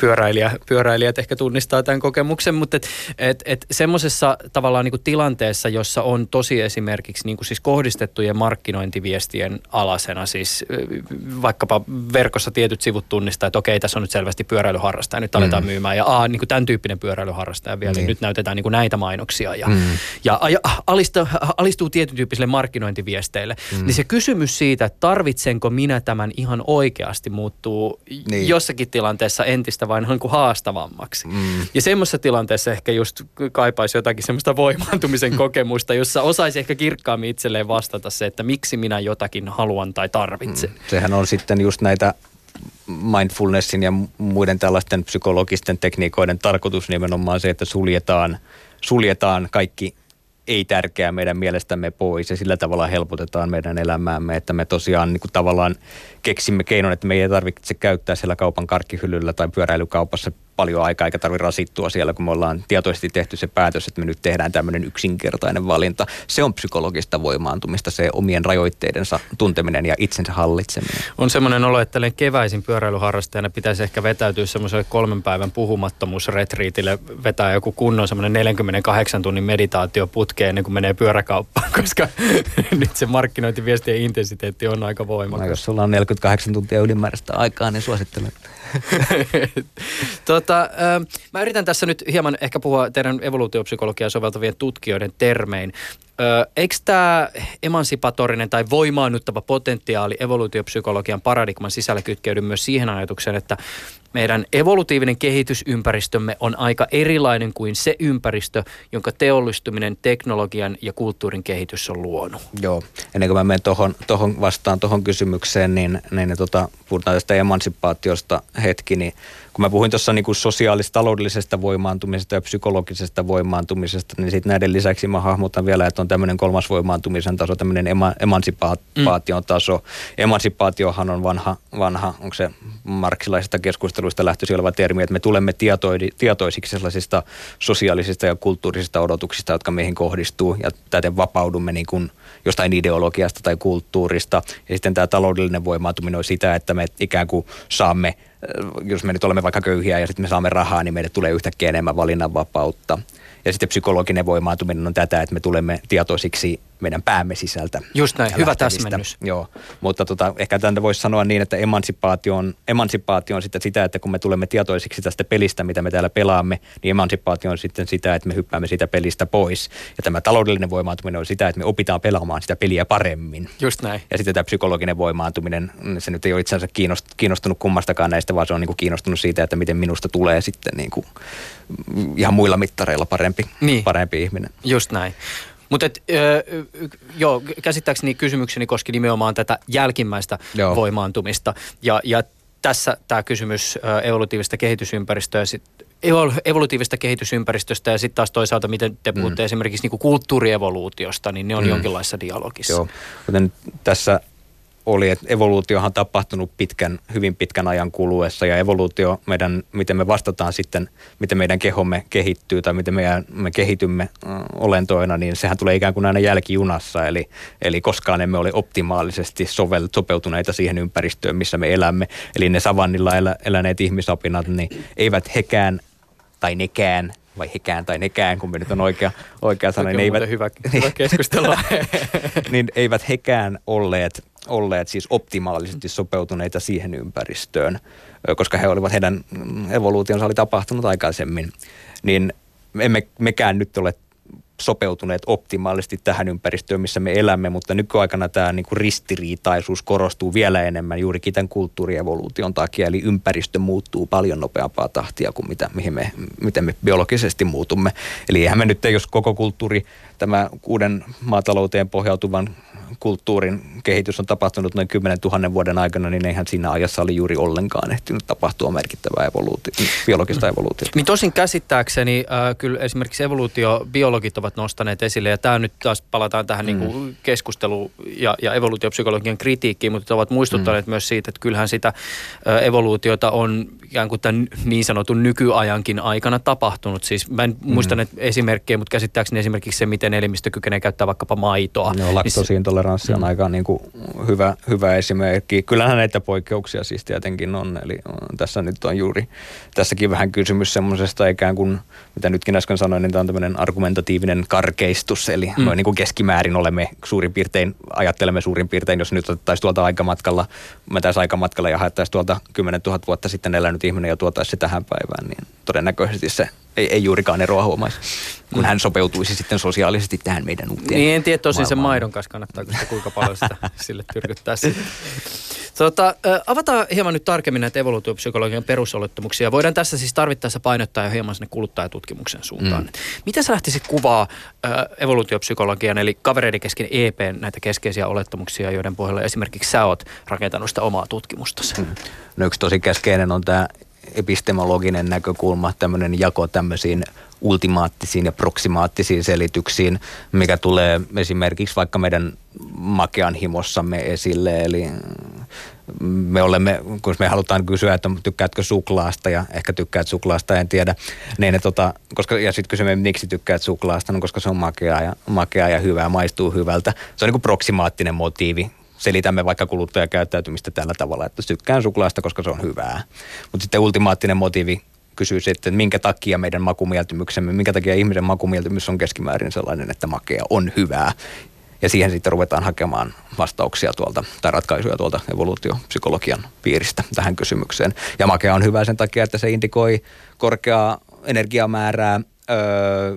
pyöräilijä, pyöräilijät ehkä tunnistaa tämän kokemuksen, mutta et, et, et semmoisessa tavallaan niin kuin tilanteessa, jossa on tosi esimerkiksi niin kuin siis kohdistettujen markkinointiviestien alasena, siis vaikkapa verkossa tietyt sivut tunnistaa, että okei, tässä on nyt selvästi pyöräilyharrastaja, nyt aletaan mm. myymään, ja aa, niin kuin tämän tyyppinen pyöräilyharrastaja vielä, niin. niin nyt näytetään niin kuin näitä mainoksia, ja, mm. ja, ja alistuu, alistuu tietyn tyyppisille markkinointiviesteille, mm. niin se kysymys siitä, että tarvitsenko minä tämän ihan oikeasti muuttuu niin. jossakin tilanteessa entistä vain niin kuin haastavammaksi. Mm. Ja semmoisessa tilanteessa ehkä just kaipaisi jotakin semmoista voimaantumisen kokemusta, jossa osaisi ehkä kirkkaammin itselleen vastata se, että miksi minä jotakin haluan tai tarvitsen. Mm. Sehän on sitten just näitä mindfulnessin ja muiden tällaisten psykologisten tekniikoiden tarkoitus nimenomaan se, että suljetaan, suljetaan kaikki ei tärkeää meidän mielestämme pois ja sillä tavalla helpotetaan meidän elämäämme, että me tosiaan niin kuin tavallaan keksimme keinon, että me ei tarvitse käyttää siellä kaupan karkkihyllyllä tai pyöräilykaupassa paljon aikaa eikä tarvitse rasittua siellä, kun me ollaan tietoisesti tehty se päätös, että me nyt tehdään tämmöinen yksinkertainen valinta. Se on psykologista voimaantumista, se omien rajoitteidensa tunteminen ja itsensä hallitseminen. On semmoinen olo, että keväisin pyöräilyharrastajana pitäisi ehkä vetäytyä semmoiselle kolmen päivän puhumattomuusretriitille, vetää joku kunnon semmoinen 48 tunnin meditaatio putkeen ennen kuin menee pyöräkauppaan, koska nyt se markkinointiviestien intensiteetti on aika voimakas. No, jos sulla on 48 tuntia ylimääräistä aikaa, niin suosittelen. tota, mä yritän tässä nyt hieman ehkä puhua teidän evoluutiopsykologiaa soveltavien tutkijoiden termein. Eikö tämä emansipatorinen tai voimaannuttava potentiaali evoluutiopsykologian paradigman sisällä kytkeydy myös siihen ajatukseen, että meidän evolutiivinen kehitysympäristömme on aika erilainen kuin se ympäristö, jonka teollistuminen, teknologian ja kulttuurin kehitys on luonut. Joo, ennen kuin mä menen tohon, tohon vastaan tuohon kysymykseen, niin, niin tota, puhutaan tästä emansipaatiosta hetki, niin kun mä puhuin tuossa niin sosiaalis-taloudellisesta voimaantumisesta ja psykologisesta voimaantumisesta, niin sitten näiden lisäksi mä hahmotan vielä, että on tämmöinen kolmas voimaantumisen taso, tämmöinen ema, emansipaation taso. Emansipaatiohan on vanha, vanha onko se marksilaisesta keskusteluista lähtöisin oleva termi, että me tulemme tietoidi, tietoisiksi sellaisista sosiaalisista ja kulttuurisista odotuksista, jotka meihin kohdistuu, ja täten vapaudumme niin kuin jostain ideologiasta tai kulttuurista. Ja sitten tämä taloudellinen voimaantuminen on sitä, että me ikään kuin saamme jos me nyt olemme vaikka köyhiä ja sitten me saamme rahaa, niin meille tulee yhtäkkiä enemmän valinnanvapautta. Ja sitten psykologinen voimaantuminen on tätä, että me tulemme tietoisiksi meidän päämme sisältä. Just näin, hyvä täsmennys. Joo, mutta tota, ehkä tänne voisi sanoa niin, että emansipaatio on, emansipaatio on sitten sitä, että kun me tulemme tietoisiksi tästä pelistä, mitä me täällä pelaamme, niin emansipaatio on sitten sitä, että me hyppäämme sitä pelistä pois. Ja tämä taloudellinen voimaantuminen on sitä, että me opitaan pelaamaan sitä peliä paremmin. Just näin. Ja sitten tämä psykologinen voimaantuminen, se nyt ei ole itse asiassa kiinnostunut kummastakaan näistä, vaan se on niin kuin kiinnostunut siitä, että miten minusta tulee sitten niin kuin ihan muilla mittareilla parempi, niin. parempi ihminen. Just näin. Mutta joo, käsittääkseni kysymykseni koski nimenomaan tätä jälkimmäistä joo. voimaantumista. Ja, ja tässä tämä kysymys evolutiivista kehitysympäristöä sit, evolutiivista kehitysympäristöstä ja sitten taas toisaalta, miten te puhutte mm. esimerkiksi niinku kulttuurievoluutiosta, niin ne on mm. jonkinlaisessa dialogissa. Joo, kuten tässä oli, että evoluutiohan on tapahtunut pitkän, hyvin pitkän ajan kuluessa ja evoluutio, meidän, miten me vastataan sitten, miten meidän kehomme kehittyy tai miten meidän, me kehitymme äh, olentoina, niin sehän tulee ikään kuin aina jälkijunassa, eli, eli koskaan emme ole optimaalisesti sovel, sopeutuneita siihen ympäristöön, missä me elämme. Eli ne savannilla elä, eläneet ihmisapinat, niin eivät hekään tai nekään vai hekään tai nekään, kun me nyt on oikea, oikea sana, niin eivät, hyvä, hyvä keskustella. niin eivät hekään olleet olleet siis optimaalisesti sopeutuneita siihen ympäristöön, koska he olivat, heidän evoluutionsa oli tapahtunut aikaisemmin, niin emme mekään nyt ole sopeutuneet optimaalisesti tähän ympäristöön, missä me elämme, mutta nykyaikana tämä niin kuin ristiriitaisuus korostuu vielä enemmän juurikin tämän kulttuurievoluution takia, eli ympäristö muuttuu paljon nopeampaa tahtia kuin mitä, mihin me, miten me biologisesti muutumme. Eli eihän me nyt, jos koko kulttuuri, tämä uuden maatalouteen pohjautuvan kulttuurin kehitys on tapahtunut noin 10 000 vuoden aikana, niin eihän siinä ajassa oli juuri ollenkaan ehtinyt tapahtua merkittävää evoluutio, biologista evoluutiota. Niin tosin käsittääkseni äh, kyllä esimerkiksi evoluutiobiologit ovat ovat nostaneet esille. Ja tämä nyt taas palataan tähän niin mm. niin kuin keskusteluun ja, ja evoluutiopsykologian kritiikkiin, mutta ovat muistuttaneet mm. myös siitä, että kyllähän sitä evoluutiota on ikään kuin tämän niin sanotun nykyajankin aikana tapahtunut. Siis mä en mm. muista näitä esimerkkejä, mutta käsittääkseni esimerkiksi se, miten elimistö kykenee käyttää vaikkapa maitoa. Joo, laktosiintoleranssi on mm. aika niin kuin hyvä, hyvä esimerkki. Kyllähän näitä poikkeuksia siis tietenkin on. Eli tässä nyt on juuri tässäkin vähän kysymys semmoisesta ikään kuin, mitä nytkin äsken sanoin, niin tämä on tämmöinen argumentatiivinen karkeistus. Eli mm. noin niin kuin keskimäärin olemme suurin piirtein, ajattelemme suurin piirtein, jos nyt otettaisiin tuolta aikamatkalla, mä tässä aikamatkalla ja haettaisiin tuolta 10 000 vuotta sitten elänyt ihminen ja tuotaisiin se tähän päivään, niin todennäköisesti se ei, ei juurikaan eroa huomaisi, kun hän sopeutuisi sitten sosiaalisesti tähän meidän uuteen Niin en tiedä tosin sen maidon kanssa kannattaako sitä kuinka paljon sitä sille tyrkyttää Tota, avataan hieman nyt tarkemmin näitä evoluutiopsykologian perusolettamuksia. Voidaan tässä siis tarvittaessa painottaa jo hieman sinne kuluttajatutkimuksen suuntaan. Mm. Mitä sä lähtisit kuvaa evoluutiopsykologian eli kavereiden kesken EP näitä keskeisiä olettamuksia, joiden pohjalla esimerkiksi sä oot rakentanut sitä omaa tutkimustasi? Mm. No yksi tosi keskeinen on tämä epistemologinen näkökulma, tämmöinen jako tämmöisiin ultimaattisiin ja proksimaattisiin selityksiin, mikä tulee esimerkiksi vaikka meidän makean himossamme esille. Eli me olemme, kun me halutaan kysyä, että tykkäätkö suklaasta ja ehkä tykkäät suklaasta, en tiedä. Niin tota, koska, ja sitten kysymme, miksi tykkäät suklaasta, no koska se on makeaa ja, makeaa ja hyvää, maistuu hyvältä. Se on niin kuin proksimaattinen motiivi selitämme vaikka kuluttajakäyttäytymistä tällä tavalla, että tykkään suklaasta, koska se on hyvää. Mutta sitten ultimaattinen motiivi kysyy sitten, että minkä takia meidän makumieltymyksemme, minkä takia ihmisen makumieltymys on keskimäärin sellainen, että makea on hyvää. Ja siihen sitten ruvetaan hakemaan vastauksia tuolta tai ratkaisuja tuolta evoluutiopsykologian piiristä tähän kysymykseen. Ja makea on hyvä sen takia, että se indikoi korkeaa energiamäärää, öö,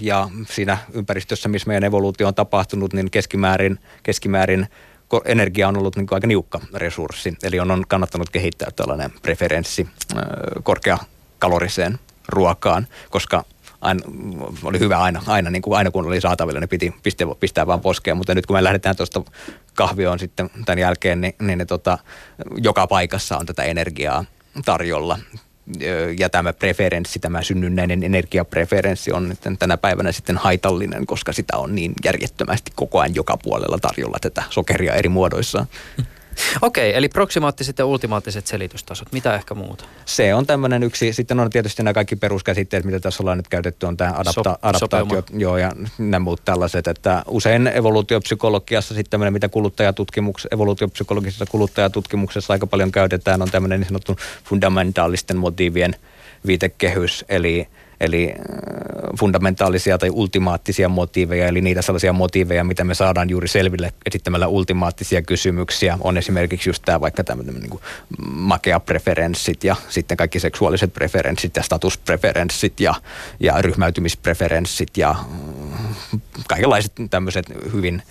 ja siinä ympäristössä, missä meidän evoluutio on tapahtunut, niin keskimäärin, keskimäärin energia on ollut niin kuin aika niukka resurssi. Eli on, on kannattanut kehittää tällainen preferenssi korkeakaloriseen ruokaan, koska aina, oli hyvä aina, aina, niin kuin aina kun oli saatavilla, niin piti pistää, pistää vaan poskeen. Mutta nyt kun me lähdetään tuosta kahvioon sitten tämän jälkeen, niin, niin, niin tota, joka paikassa on tätä energiaa tarjolla ja tämä preferenssi, tämä synnynnäinen energiapreferenssi on nyt tänä päivänä sitten haitallinen, koska sitä on niin järjettömästi koko ajan joka puolella tarjolla tätä sokeria eri muodoissa. Okei, eli proksimaattiset ja ultimaattiset selitystasot. Mitä ehkä muuta? Se on tämmöinen yksi. Sitten on tietysti nämä kaikki peruskäsitteet, mitä tässä ollaan nyt käytetty, on tämä adapta- so- adaptaatio joo, ja nämä muut tällaiset. Että usein evoluutiopsykologiassa sitten tämmöinen, mitä kuluttajatutkimuksessa, evoluutiopsykologisessa kuluttajatutkimuksessa aika paljon käytetään, on tämmöinen niin sanottu fundamentaalisten motiivien viitekehys, eli – eli äh, fundamentaalisia tai ultimaattisia motiiveja, eli niitä sellaisia motiiveja, mitä me saadaan juuri selville esittämällä ultimaattisia kysymyksiä, on esimerkiksi just tämä vaikka tämmöinen niin makea preferenssit ja sitten kaikki seksuaaliset preferenssit ja statuspreferenssit ja, ja ryhmäytymispreferenssit ja kaikenlaiset tämmöiset hyvin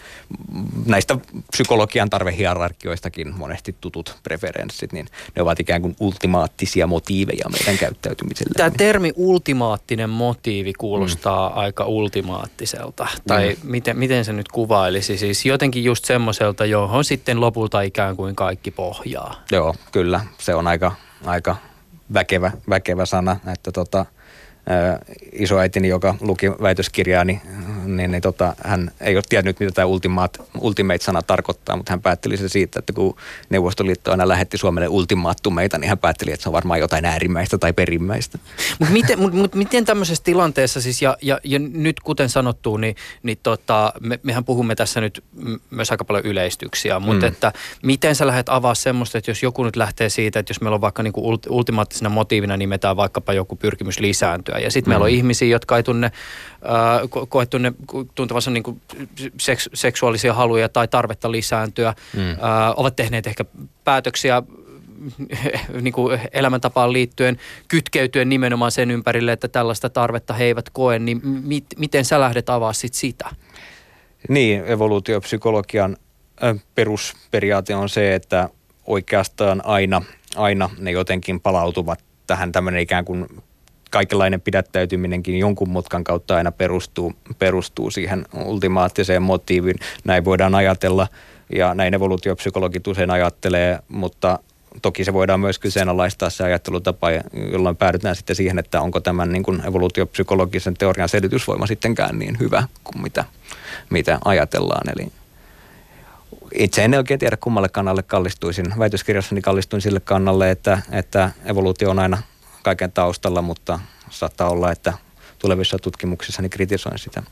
näistä psykologian tarvehierarkioistakin monesti tutut preferenssit, niin ne ovat ikään kuin ultimaattisia motiiveja meidän käyttäytymiselle. Tämä termi ultimaattinen motiivi kuulostaa mm. aika ultimaattiselta. Tai mm. miten, miten se nyt kuvailisi? Siis jotenkin just semmoiselta, johon sitten lopulta ikään kuin kaikki pohjaa. Joo, kyllä. Se on aika, aika väkevä, väkevä sana, että tota – isoäitini, joka luki väitöskirjaa, niin, niin, niin tota, hän ei ole tiennyt, mitä tämä ultimate, ultimate-sana tarkoittaa, mutta hän päätteli se siitä, että kun Neuvostoliitto aina lähetti Suomelle ultimaattumeita, niin hän päätteli, että se on varmaan jotain äärimmäistä tai perimmäistä. Mutta miten, mut, mut miten tämmöisessä tilanteessa siis, ja, ja, ja nyt kuten sanottu, niin, niin tota, me, mehän puhumme tässä nyt myös aika paljon yleistyksiä, mutta mm. että miten sä lähdet avaa semmoista, että jos joku nyt lähtee siitä, että jos meillä on vaikka niinku ultimaattisena motiivina nimetään vaikkapa joku pyrkimys lisääntyä, ja sitten mm. meillä on mm. ihmisiä, jotka ei tunne, äh, ko- koe tunne tuntevansa niin seks- seksuaalisia haluja tai tarvetta lisääntyä. Mm. Äh, ovat tehneet ehkä päätöksiä niin kuin elämäntapaan liittyen kytkeytyen nimenomaan sen ympärille, että tällaista tarvetta he eivät koe, niin mit, miten sä lähdet avaa sit sitä? Niin, evoluutiopsykologian perusperiaate on se, että oikeastaan aina, aina ne jotenkin palautuvat tähän tämmöinen ikään kuin kaikenlainen pidättäytyminenkin jonkun mutkan kautta aina perustuu, perustuu siihen ultimaattiseen motiivin. Näin voidaan ajatella ja näin evoluutiopsykologit usein ajattelee, mutta toki se voidaan myös kyseenalaistaa se ajattelutapa, jolloin päädytään sitten siihen, että onko tämän niin kuin evoluutiopsykologisen teorian selitysvoima sittenkään niin hyvä kuin mitä, mitä ajatellaan. Eli itse en oikein tiedä kummalle kannalle kallistuisin. Väitöskirjassani kallistuin sille kannalle, että, että evoluutio on aina kaiken taustalla, mutta saattaa olla, että tulevissa tutkimuksissa niin kritisoin sitä.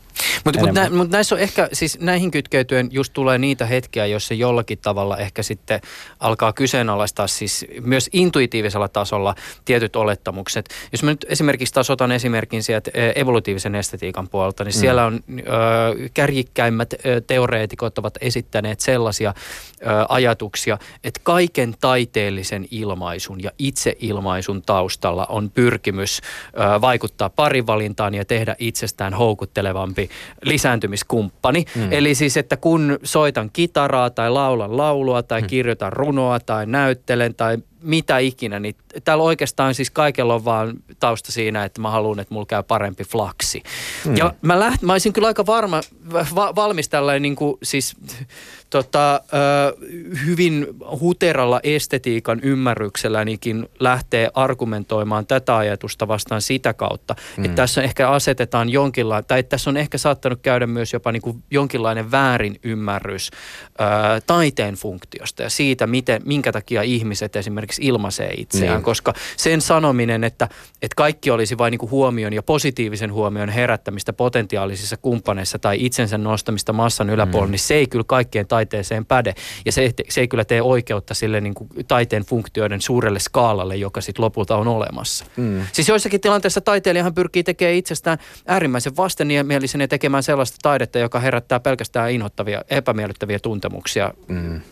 Mutta mut nä, mut näissä on ehkä, siis näihin kytkeytyen just tulee niitä hetkiä, joissa jollakin tavalla ehkä sitten alkaa kyseenalaistaa siis myös intuitiivisella tasolla tietyt olettamukset. Jos mä nyt esimerkiksi taas otan esimerkin sieltä evolutiivisen estetiikan puolelta, niin mm. siellä on ö, kärjikkäimmät ö, teoreetikot ovat esittäneet sellaisia ö, ajatuksia, että kaiken taiteellisen ilmaisun ja itseilmaisun taustalla on pyrkimys ö, vaikuttaa parivalintaan ja tehdä itsestään houkuttelevampi lisääntymiskumppani. Mm. Eli siis, että kun soitan kitaraa tai laulan laulua tai mm. kirjoitan runoa tai näyttelen tai mitä ikinä, niin täällä oikeastaan siis kaikella on vaan tausta siinä, että mä haluan, että mulla käy parempi flaksi. Mm. Ja mä, läht, mä olisin kyllä aika varma, va, valmis tällainen niin kuin, siis tota, ö, hyvin huteralla estetiikan ymmärryksellänikin lähtee argumentoimaan tätä ajatusta vastaan sitä kautta, mm. että tässä ehkä asetetaan jonkinlainen, tai että tässä on ehkä saattanut käydä myös jopa niin kuin jonkinlainen väärin ymmärrys ö, taiteen funktiosta ja siitä, miten, minkä takia ihmiset esimerkiksi ilmaisee itseään, niin. koska sen sanominen, että, että kaikki olisi vain niin kuin huomion ja positiivisen huomion herättämistä potentiaalisissa kumppaneissa tai itsensä nostamista massan yläpuolella, mm. niin se ei kyllä kaikkien taiteeseen päde. Ja se, se ei kyllä tee oikeutta sille niin kuin taiteen funktioiden suurelle skaalalle, joka sitten lopulta on olemassa. Mm. Siis joissakin tilanteissa taiteilijahan pyrkii tekemään itsestään äärimmäisen vastenmielisen ja tekemään sellaista taidetta, joka herättää pelkästään inhottavia, epämiellyttäviä tuntemuksia mm. äh,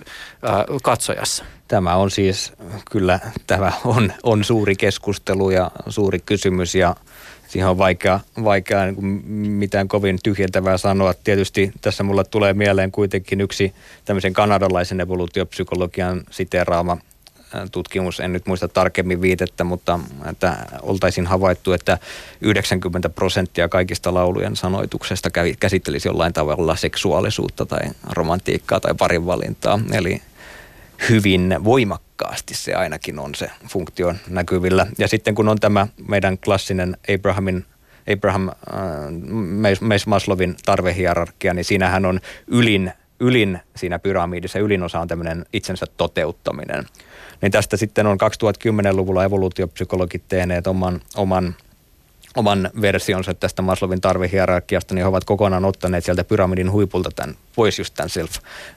katsojassa. Tämä on siis, kyllä tämä on, on suuri keskustelu ja suuri kysymys ja siihen on vaikea, vaikea niin kuin mitään kovin tyhjentävää sanoa. Tietysti tässä mulla tulee mieleen kuitenkin yksi tämmöisen kanadalaisen evoluutiopsykologian siteraama tutkimus, en nyt muista tarkemmin viitettä, mutta että oltaisiin havaittu, että 90 prosenttia kaikista laulujen sanoituksesta käsittelisi jollain tavalla seksuaalisuutta tai romantiikkaa tai parinvalintaa. Eli hyvin voimakkaasti se ainakin on se funktio näkyvillä. Ja sitten kun on tämä meidän klassinen Abrahamin Abraham äh, Maslowin tarvehierarkia, niin siinähän on ylin, ylin siinä pyramidissa, ylin osa on tämmöinen itsensä toteuttaminen. Niin tästä sitten on 2010-luvulla evoluutiopsykologit tehneet oman, oman oman versionsa tästä Maslowin tarvehierarkiasta, niin he ovat kokonaan ottaneet sieltä pyramidin huipulta tämän, pois just tämän self,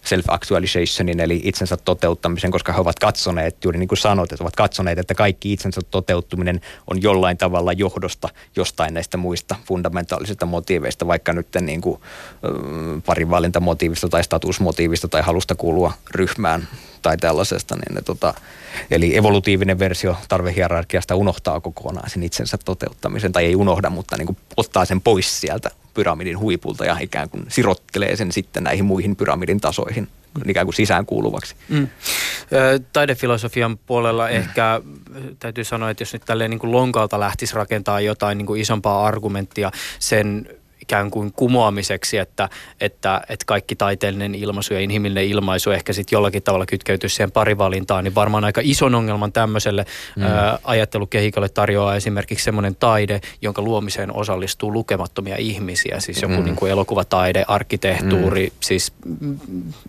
self-actualizationin, eli itsensä toteuttamisen, koska he ovat katsoneet, juuri niin kuin sanoit, että ovat katsoneet, että kaikki itsensä toteuttuminen on jollain tavalla johdosta jostain näistä muista fundamentaalisista motiiveista, vaikka nyt niin kuin, parivalintamotiivista tai statusmotiivista tai halusta kuulua ryhmään tai tällaisesta, niin ne, tota, eli evolutiivinen versio tarvehierarkiasta unohtaa kokonaan sen itsensä toteuttamisen, tai ei unohda, mutta niin kuin ottaa sen pois sieltä pyramidin huipulta ja ikään kuin sirottelee sen sitten näihin muihin pyramidin tasoihin ikään kuin sisään kuuluvaksi. Mm. Taidefilosofian puolella mm. ehkä täytyy sanoa, että jos nyt tälleen niin kuin lonkalta lähtisi rakentaa jotain niin kuin isompaa argumenttia sen ikään kuin kumoamiseksi, että, että, että kaikki taiteellinen ilmaisu ja inhimillinen ilmaisu ehkä sitten jollakin tavalla kytkeytyisi siihen parivalintaan, niin varmaan aika ison ongelman tämmöiselle mm. ää, ajattelukehikolle tarjoaa esimerkiksi semmoinen taide, jonka luomiseen osallistuu lukemattomia ihmisiä, siis joku mm. niin kuin elokuvataide, arkkitehtuuri, mm. siis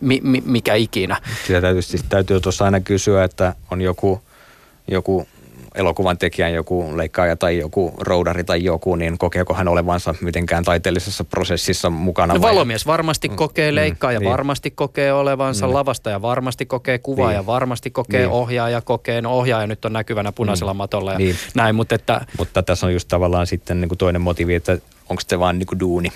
mi, mi, mikä ikinä. Sitä täytyy, siis täytyy tuossa aina kysyä, että on joku, joku elokuvan tekijän joku leikkaaja tai joku roudari tai joku, niin kokeeko hän olevansa mitenkään taiteellisessa prosessissa mukana? No, valomies varmasti mm, kokee, leikkaaja mm, niin. varmasti kokee olevansa, mm. lavastaja varmasti kokee, kuvaaja niin. varmasti kokee, niin. ohjaaja kokee. No ohjaaja nyt on näkyvänä punaisella mm. matolla ja niin. näin, mutta että... Mutta tässä on just tavallaan sitten niin kuin toinen motiivi, että onko se vaan niin kuin duuni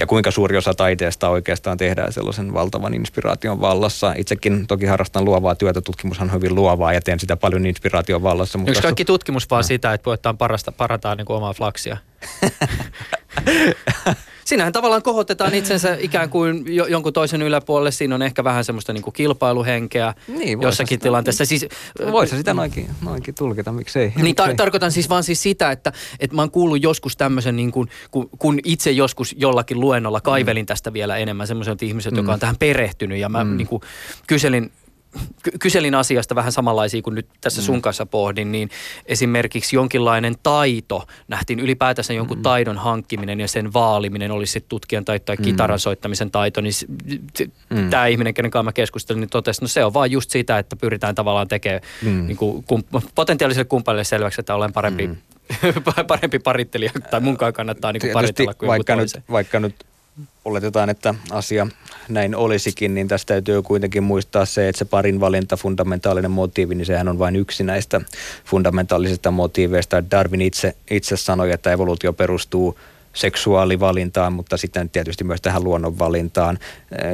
ja kuinka suuri osa taiteesta oikeastaan tehdään sellaisen valtavan inspiraation vallassa. Itsekin toki harrastan luovaa työtä, tutkimushan on hyvin luovaa ja teen sitä paljon inspiraation vallassa. Mutta Yksi kaikki tutkimus vaan no. sitä, että voidaan parasta, parantaa niin omaa flaksia? Siinähän tavallaan kohotetaan itsensä ikään kuin jo, jonkun toisen yläpuolelle. Siinä on ehkä vähän semmoista niin kuin kilpailuhenkeä niin, jossakin sitä, tilanteessa. Siis, voisi sitä noinkin, noinkin tulkita, miksei. Niin ta- tarkoitan siis vaan siis sitä, että, että mä oon kuullut joskus tämmöisen, niin kuin, kun, kun itse joskus jollakin luennolla kaivelin mm. tästä vielä enemmän semmoiselta ihmiseltä, mm. joka on tähän perehtynyt. Ja mä mm. niin kuin, kyselin kyselin asiasta vähän samanlaisia kuin nyt tässä sun mm. kanssa pohdin, niin esimerkiksi jonkinlainen taito, nähtiin ylipäätänsä jonkun mm. taidon hankkiminen ja sen vaaliminen, olisi sitten tutkijan tai, tai mm. kitaran soittamisen taito, niin mm. tämä ihminen, kenen kanssa mä keskustelin, niin totesi, no se on vaan just sitä, että pyritään tavallaan tekemään mm. niin kuin, kum, potentiaaliselle kumppanille selväksi, että olen parempi mm. parempi parittelija, tai munkaan kannattaa niin paritella kuin vaikka nyt, vaikka nyt oletetaan, että asia näin olisikin, niin tästä täytyy kuitenkin muistaa se, että se parin valinta, fundamentaalinen motiivi, niin sehän on vain yksi näistä fundamentaalisista motiiveista. Darwin itse, itse sanoi, että evoluutio perustuu seksuaalivalintaan, mutta sitten tietysti myös tähän luonnonvalintaan.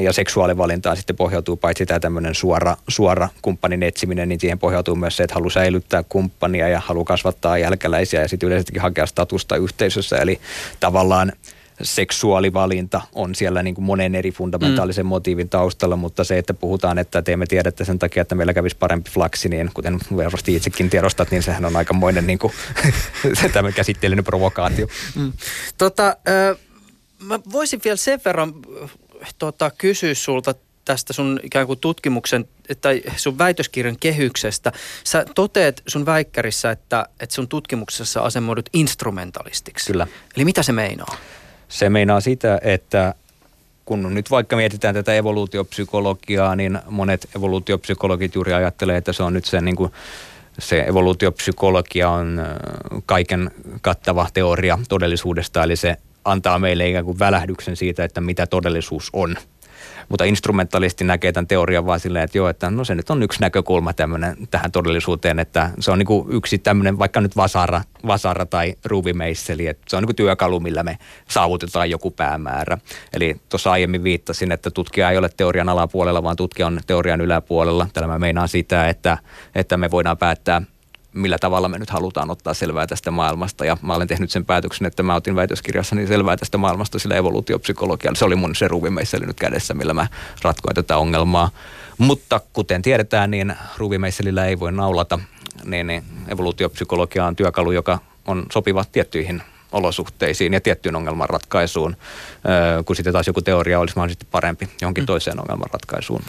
Ja seksuaalivalintaan sitten pohjautuu paitsi tämä tämmöinen suora, suora kumppanin etsiminen, niin siihen pohjautuu myös se, että halu säilyttää kumppania ja halu kasvattaa jälkeläisiä ja sitten yleisestikin hakea statusta yhteisössä. Eli tavallaan seksuaalivalinta on siellä niin kuin monen eri fundamentaalisen mm. motiivin taustalla, mutta se, että puhutaan, että teemme tiedettä sen takia, että meillä kävisi parempi flaksi, niin kuten varmasti itsekin tiedostat, niin sehän on aikamoinen niin kuin, tämä käsitteellinen provokaatio. Mm. Tota, äh, mä voisin vielä sen verran tota, kysyä sulta tästä sun ikään kuin tutkimuksen tai sun väitöskirjan kehyksestä. Sä toteet sun väikkärissä, että, että sun tutkimuksessa asemoidut instrumentalistiksi. Kyllä. Eli mitä se meinaa? Se meinaa sitä, että kun nyt vaikka mietitään tätä evoluutiopsykologiaa, niin monet evoluutiopsykologit juuri ajattelee, että se on nyt se, niin kuin, se evoluutiopsykologia on kaiken kattava teoria todellisuudesta, eli se antaa meille ikään kuin välähdyksen siitä, että mitä todellisuus on. Mutta instrumentalisti näkee tämän teorian vaan silleen, että joo, että no se nyt on yksi näkökulma tämmönen, tähän todellisuuteen, että se on niin yksi tämmöinen vaikka nyt vasara, vasara tai ruuvimeisseli, että se on niin työkalu, millä me saavutetaan joku päämäärä. Eli tuossa aiemmin viittasin, että tutkija ei ole teorian alapuolella, vaan tutkija on teorian yläpuolella. Tällä mä meinaan sitä, että, että me voidaan päättää millä tavalla me nyt halutaan ottaa selvää tästä maailmasta. Ja mä olen tehnyt sen päätöksen, että mä otin väitöskirjassani selvää tästä maailmasta sillä evoluutiopsykologialla. Se oli mun se ruuvimeisseli nyt kädessä, millä mä ratkoin tätä ongelmaa. Mutta kuten tiedetään, niin ruuvimeisselillä ei voi naulata. Niin, niin evoluutiopsykologia on työkalu, joka on sopiva tiettyihin olosuhteisiin ja tiettyyn ongelmanratkaisuun, kun sitten taas joku teoria olisi mahdollisesti parempi johonkin mm. toiseen ongelmanratkaisuun.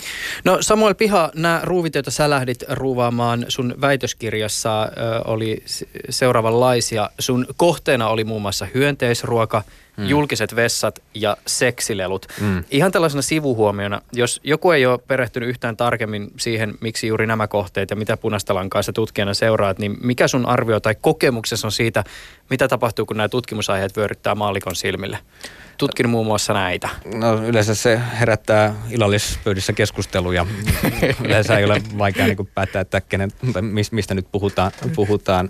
No Samuel Piha, nämä ruuvit, joita sä lähdit ruuvaamaan sun väitöskirjassa, oli seuraavanlaisia. Sun kohteena oli muun muassa hyönteisruoka – mm. julkiset vessat ja seksilelut. Mm. Ihan tällaisena sivuhuomiona, jos joku ei ole perehtynyt yhtään tarkemmin siihen, miksi juuri nämä kohteet ja mitä punaista lankaa sä tutkijana seuraat, niin mikä sun arvio tai kokemuksessa on siitä, mitä tapahtuu, kun nämä tutkimusaiheet vyöryttää maallikon silmille? Tutkinut muun muassa näitä? No yleensä se herättää illallispöydissä keskusteluja. yleensä ei ole vaikea niin päättää, että kenen, mistä nyt puhutaan. puhutaan.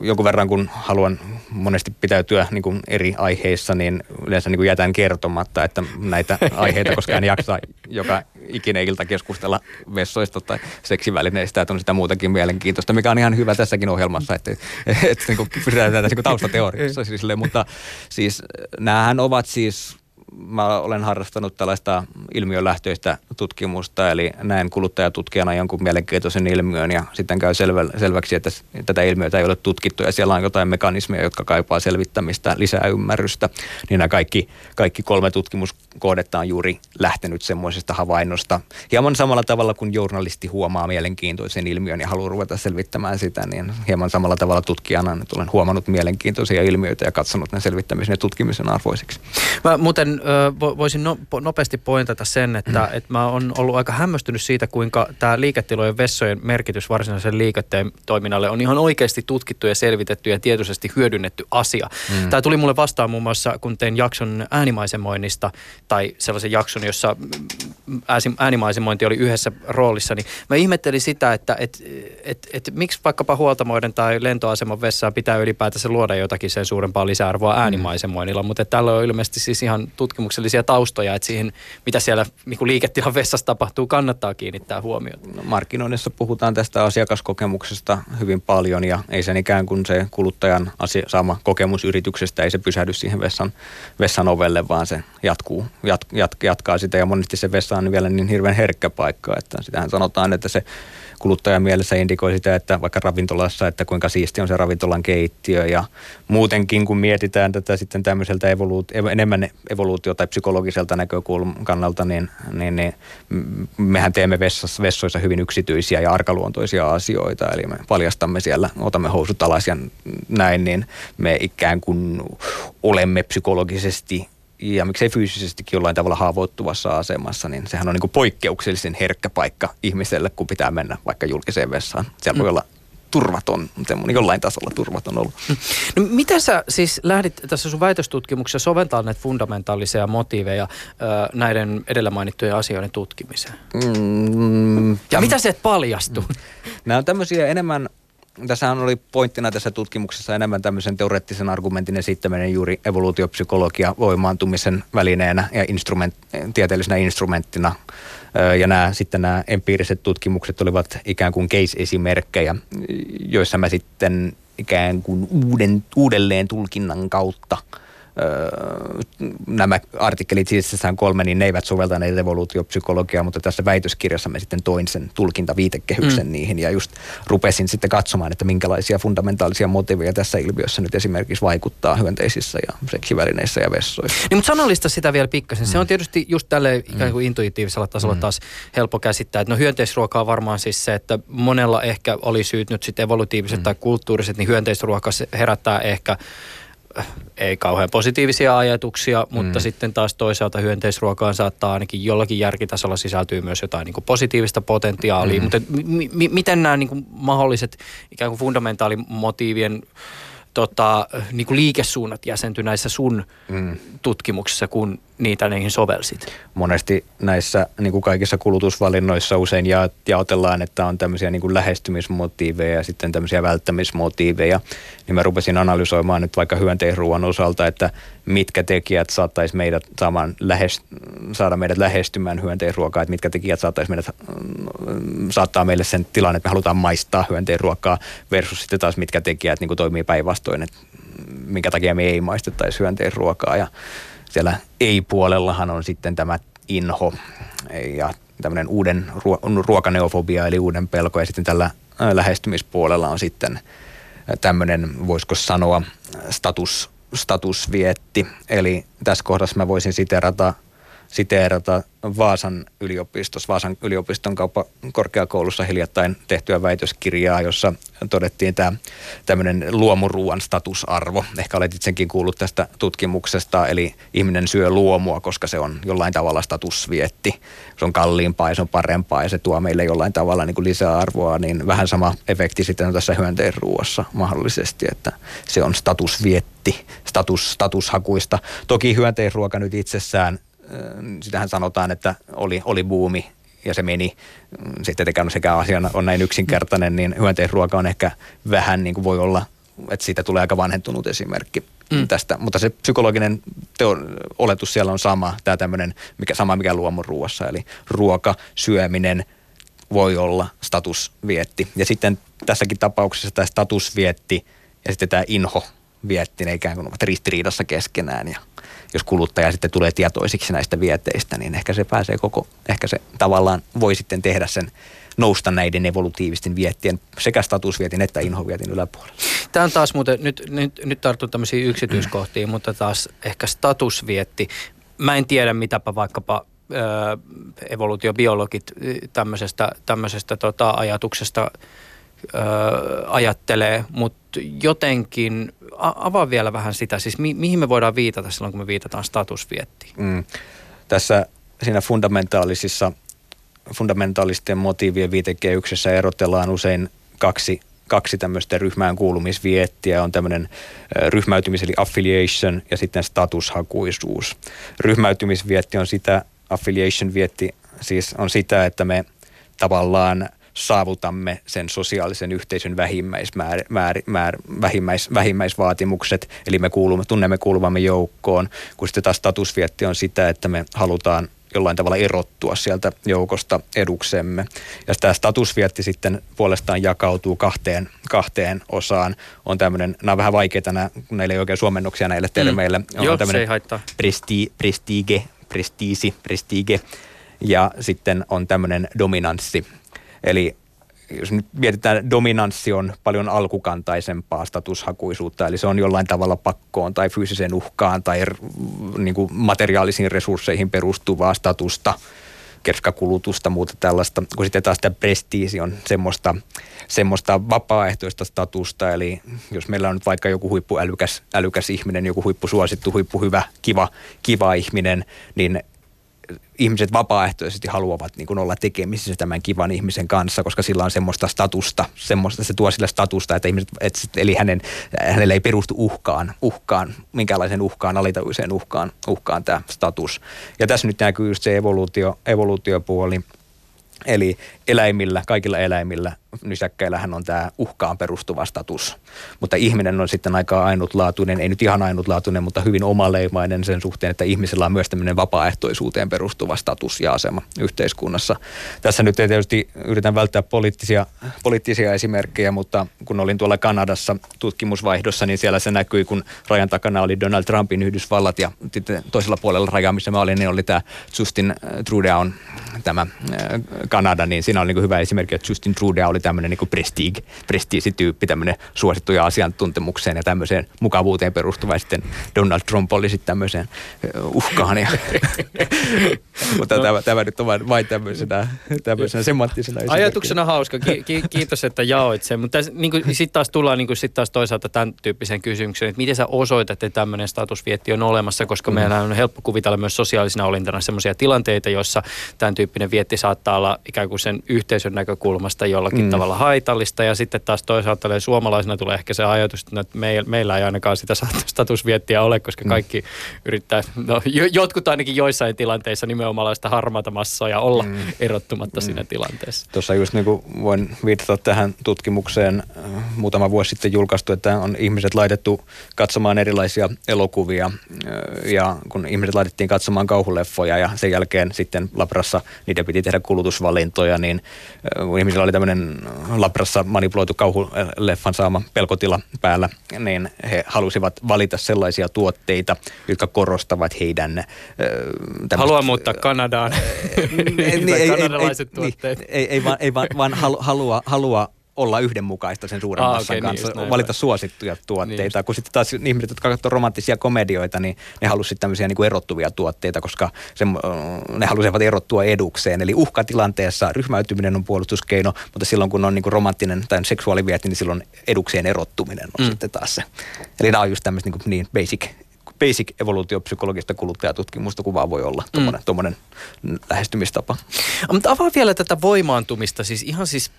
Jonkun verran kun haluan monesti pitäytyä niin kuin eri aiheissa, niin yleensä niin kuin jätän kertomatta, että näitä aiheita, koska en jaksa joka ikinen ilta keskustella vessoista tai seksivälineistä, että on sitä muutakin mielenkiintoista, mikä on ihan hyvä tässäkin ohjelmassa, että, että, että niin pysytään tässä niin taustateoriassa. Siis, mutta siis näähän ovat siis mä olen harrastanut tällaista ilmiölähtöistä tutkimusta, eli näen kuluttajatutkijana jonkun mielenkiintoisen ilmiön ja sitten käy selvä, selväksi, että tätä ilmiötä ei ole tutkittu ja siellä on jotain mekanismeja, jotka kaipaa selvittämistä, lisää ymmärrystä. Niin nämä kaikki, kaikki kolme tutkimuskohdetta on juuri lähtenyt semmoisesta havainnosta. Hieman samalla tavalla kuin journalisti huomaa mielenkiintoisen ilmiön ja haluaa ruveta selvittämään sitä, niin hieman samalla tavalla tutkijana nyt olen huomannut mielenkiintoisia ilmiöitä ja katsonut ne selvittämisen ja tutkimisen arvoisiksi. Mä muuten voisin no, nopeasti pointata sen, että, mm. että mä oon ollut aika hämmästynyt siitä, kuinka tämä liiketilojen vessojen merkitys varsinaisen liiketoiminnalle on ihan oikeasti tutkittu ja selvitetty ja tietoisesti hyödynnetty asia. Mm. Tämä tuli mulle vastaan muun muassa, kun tein jakson äänimaisemoinnista tai sellaisen jakson, jossa äänimaisemointi oli yhdessä roolissa, niin mä ihmettelin sitä, että et, et, et, miksi vaikkapa huoltamoiden tai lentoaseman vessaan pitää ylipäätänsä luoda jotakin sen suurempaa lisäarvoa mm. äänimaisemoinnilla, mutta tällä on ilmeisesti siis ihan tutkimuksellisia taustoja, että siihen, mitä siellä niin liiketilan vessassa tapahtuu, kannattaa kiinnittää huomiota. No, markkinoinnissa puhutaan tästä asiakaskokemuksesta hyvin paljon ja ei sen ikään kuin se kuluttajan asia, saama kokemus yrityksestä, ei se pysähdy siihen vessan, vessan ovelle, vaan se jatkuu, jat, jat, jatkaa sitä ja monesti se vessa on vielä niin hirveän herkkä paikka, että sitähän sanotaan, että se kuluttajan mielessä indikoi sitä, että vaikka ravintolassa, että kuinka siisti on se ravintolan keittiö ja muutenkin kun mietitään tätä sitten tämmöiseltä evoluutio, enemmän evoluutio- tai psykologiselta näkökulman kannalta, niin, niin, niin mehän teemme vessassa, vessoissa hyvin yksityisiä ja arkaluontoisia asioita, eli me paljastamme siellä, otamme housut alas ja näin, niin me ikään kuin olemme psykologisesti ja miksei fyysisestikin jollain tavalla haavoittuvassa asemassa, niin sehän on niin kuin poikkeuksellisen herkkä paikka ihmiselle, kun pitää mennä vaikka julkiseen vessaan. Siellä voi mm. olla turvaton, semmoinen jollain tasolla turvaton ollut. No, mitä sä siis lähdit tässä sun väitöstutkimuksessa soveltaa näitä fundamentaalisia motiiveja ö, näiden edellä mainittujen asioiden tutkimiseen? Mm, ja täm... mitä se paljastui? Mm. Nämä on tämmöisiä enemmän Tässähän oli pointtina tässä tutkimuksessa enemmän tämmöisen teoreettisen argumentin esittäminen juuri evoluutiopsykologia voimaantumisen välineenä ja instrument, tieteellisenä instrumenttina. Ja nämä, sitten nämä empiiriset tutkimukset olivat ikään kuin case-esimerkkejä, joissa mä sitten ikään kuin uuden, uudelleen tulkinnan kautta – nämä artikkelit sisässään kolme, niin ne eivät soveltaneet evoluutiopsykologiaa, mutta tässä väitöskirjassa me sitten toin sen tulkintaviitekehyksen mm. niihin ja just rupesin sitten katsomaan, että minkälaisia fundamentaalisia motiveja tässä ilmiössä nyt esimerkiksi vaikuttaa hyönteisissä ja seksivälineissä ja vessoissa. Niin, mutta sanallista sitä vielä pikkasen. Mm. Se on tietysti just tälle ikään kuin mm. intuitiivisella tasolla mm. taas helppo käsittää, että no hyönteisruoka on varmaan siis se, että monella ehkä oli syyt nyt sitten evolutiiviset mm. tai kulttuuriset, niin hyönteisruoka herättää ehkä ei kauhean positiivisia ajatuksia, mutta mm. sitten taas toisaalta hyönteisruokaan saattaa ainakin jollakin järkitasolla sisältyy myös jotain niin kuin positiivista potentiaalia. Mm. Mutta m- m- miten nämä niin kuin mahdolliset ikään kuin fundamentaalimotiivien tota, niin kuin liikesuunnat jäsentyi näissä sun mm. tutkimuksissa, kun niitä niihin sovelsit? Monesti näissä niin kuin kaikissa kulutusvalinnoissa usein ja, jaotellaan, että on tämmöisiä niin kuin lähestymismotiiveja ja sitten tämmöisiä välttämismotiiveja. Niin mä rupesin analysoimaan nyt vaikka hyönteisruoan osalta, että mitkä tekijät saattaisi meidät saamaan lähes, saada meidät lähestymään hyönteisruokaa, että mitkä tekijät saattaisi meidät mm, saattaa meille sen tilanne, että me halutaan maistaa hyönteisruokaa versus sitten taas mitkä tekijät niin kuin toimii päinvastoin, että minkä takia me ei maistettaisi hyönteisruokaa ja siellä ei-puolellahan on sitten tämä inho ja tämmöinen uuden ruokaneofobia eli uuden pelko ja sitten tällä lähestymispuolella on sitten tämmöinen, voisiko sanoa, status, statusvietti. Eli tässä kohdassa mä voisin siterata siteerata Vaasan yliopistossa, Vaasan yliopiston kauppa korkeakoulussa hiljattain tehtyä väitöskirjaa, jossa todettiin tämä tämmöinen luomuruuan statusarvo. Ehkä olet itsekin kuullut tästä tutkimuksesta, eli ihminen syö luomua, koska se on jollain tavalla statusvietti. Se on kalliimpaa ja se on parempaa ja se tuo meille jollain tavalla niin kuin lisäarvoa, niin vähän sama efekti sitten on tässä hyönteisruuassa mahdollisesti, että se on statusvietti, status, statushakuista. Toki hyönteisruoka nyt itsessään sitähän sanotaan, että oli, oli buumi ja se meni. Sitten tekään sekä asiana on näin yksinkertainen, niin hyönteisruoka on ehkä vähän niin kuin voi olla, että siitä tulee aika vanhentunut esimerkki mm. tästä. Mutta se psykologinen teo, oletus siellä on sama, tämä tämmöinen, mikä, sama mikä luomuruuassa, eli ruoka, syöminen voi olla statusvietti. Ja sitten tässäkin tapauksessa tämä statusvietti ja sitten tämä inho vietti, ne ikään kuin ovat ristiriidassa keskenään ja jos kuluttaja sitten tulee tietoisiksi näistä vieteistä, niin ehkä se pääsee koko, ehkä se tavallaan voi sitten tehdä sen nousta näiden evolutiivisten viettien sekä statusvietin että inhovietin yläpuolella. Tämä on taas muuten, nyt, nyt, nyt tartun tämmöisiin yksityiskohtiin, mutta taas ehkä statusvietti. Mä en tiedä mitäpä vaikkapa evoluutiobiologit tämmöisestä, tämmöisestä tota, ajatuksesta ö, ajattelee, mutta jotenkin avaa vielä vähän sitä, siis mi, mihin me voidaan viitata silloin, kun me viitataan statusviettiin? Mm. Tässä siinä fundamentaalisissa, fundamentaalisten motiivien viitekehyksessä erotellaan usein kaksi kaksi tämmöistä ryhmään kuulumisviettiä. On tämmöinen ryhmäytymis- eli affiliation ja sitten statushakuisuus. Ryhmäytymisvietti on sitä, affiliation-vietti siis on sitä, että me tavallaan – saavutamme sen sosiaalisen yhteisön vähimmäismäär, määr, määr, vähimmäis, vähimmäisvaatimukset, eli me kuulumme, tunnemme kuuluvamme joukkoon, kun sitten taas statusvietti on sitä, että me halutaan jollain tavalla erottua sieltä joukosta eduksemme. Ja tämä statusvietti sitten puolestaan jakautuu kahteen, kahteen osaan. On tämmöinen, nämä on vähän vaikeita, nämä, kun näillä ei oikein suomennoksia näille mm. termeille. Mm. On Joo, se ei haittaa. Presti, prestige, prestiisi, prestige. Ja sitten on tämmöinen dominanssi, Eli jos nyt mietitään, dominanssi on paljon alkukantaisempaa statushakuisuutta, eli se on jollain tavalla pakkoon tai fyysiseen uhkaan tai niin kuin materiaalisiin resursseihin perustuvaa statusta, kerskakulutusta, muuta tällaista, kun sitten taas tämä prestiisi on semmoista, semmoista vapaaehtoista statusta, eli jos meillä on nyt vaikka joku huippuälykäs älykäs ihminen, joku huippusuosittu, huippuhyvä, kiva, kiva ihminen, niin ihmiset vapaaehtoisesti haluavat niin kuin olla tekemisissä tämän kivan ihmisen kanssa, koska sillä on semmoista statusta, semmoista, se tuo sille statusta, että ihmiset, että, eli hänen, hänelle ei perustu uhkaan, uhkaan, minkälaisen uhkaan, alitajuiseen uhkaan, uhkaan tämä status. Ja tässä nyt näkyy just se evoluutio, evoluutiopuoli, eli eläimillä, kaikilla eläimillä nisäkkäillähän on tämä uhkaan perustuva status. Mutta ihminen on sitten aika ainutlaatuinen, ei nyt ihan ainutlaatuinen, mutta hyvin omaleimainen sen suhteen, että ihmisellä on myös tämmöinen vapaaehtoisuuteen perustuva status ja asema yhteiskunnassa. Tässä nyt ei tietysti yritän välttää poliittisia, poliittisia esimerkkejä, mutta kun olin tuolla Kanadassa tutkimusvaihdossa, niin siellä se näkyi, kun rajan takana oli Donald Trumpin Yhdysvallat ja toisella puolella rajaa, missä mä olin, niin oli tämä Justin Trudeau, tämä Kanada, niin siinä oli niin hyvä esimerkki, että Justin Trudeau oli tämmöinen niin prestige, prestiisityyppi, tämmöinen suosittuja asiantuntemukseen ja tämmöiseen mukavuuteen perustuva. Ja sitten Donald Trump oli sitten tämmöiseen uhkaan. Ja, mutta no. tämä, tämä, nyt on vain, vain tämmöisenä, tämmöisenä semanttisena Ajatuksena hauska. Ki- ki- kiitos, että jaoit sen. Mutta niin sitten taas tullaan niin sit taas toisaalta tämän tyyppiseen kysymykseen, että miten sä osoitat, että tämmöinen statusvietti on olemassa, koska mm. meillä on helppo kuvitella myös sosiaalisina olintana sellaisia tilanteita, joissa tämän tyyppinen vietti saattaa olla ikään kuin sen yhteisön näkökulmasta jollakin mm. Tavalla haitallista ja sitten taas toisaalta suomalaisena tulee ehkä se ajatus, että meillä, meillä ei ainakaan sitä statusviettiä ole, koska mm. kaikki mm. yrittää, no, jotkut ainakin joissain tilanteissa nimenomaan sitä harmaata massaa ja olla mm. erottumatta mm. siinä tilanteessa. Tuossa just niin kuin voin viitata tähän tutkimukseen äh, muutama vuosi sitten julkaistu, että on ihmiset laitettu katsomaan erilaisia elokuvia äh, ja kun ihmiset laitettiin katsomaan kauhuleffoja ja sen jälkeen sitten Labrassa niiden piti tehdä kulutusvalintoja, niin äh, ihmisillä oli tämmöinen Labrassa manipuloitu kauhuleffan saama pelkotila päällä, niin he halusivat valita sellaisia tuotteita, jotka korostavat heidän... Haluaa muuttaa Kanadaan. niin, ei, tuotteet. Niin, ei, ei, vaan, ei vaan, vaan halua, halua olla yhdenmukaista sen suuren ah, massan okay, niin kanssa, niin, valita suosittuja tuotteita. Niin. Kun sitten taas ihmiset, jotka katsovat romanttisia komedioita, niin ne halusivat tämmöisiä niin kuin erottuvia tuotteita, koska se, ne halusivat erottua edukseen. Eli uhkatilanteessa ryhmäytyminen on puolustuskeino, mutta silloin kun on niin kuin romanttinen tai seksuaalivietti, niin silloin edukseen erottuminen on mm. sitten taas se. Eli nämä on just tämmöistä niin, niin basic basic evoluutiopsykologista kuluttajatutkimusta kuvaa voi olla tuommoinen mm. lähestymistapa. Mutta avaa vielä tätä voimaantumista siis ihan siis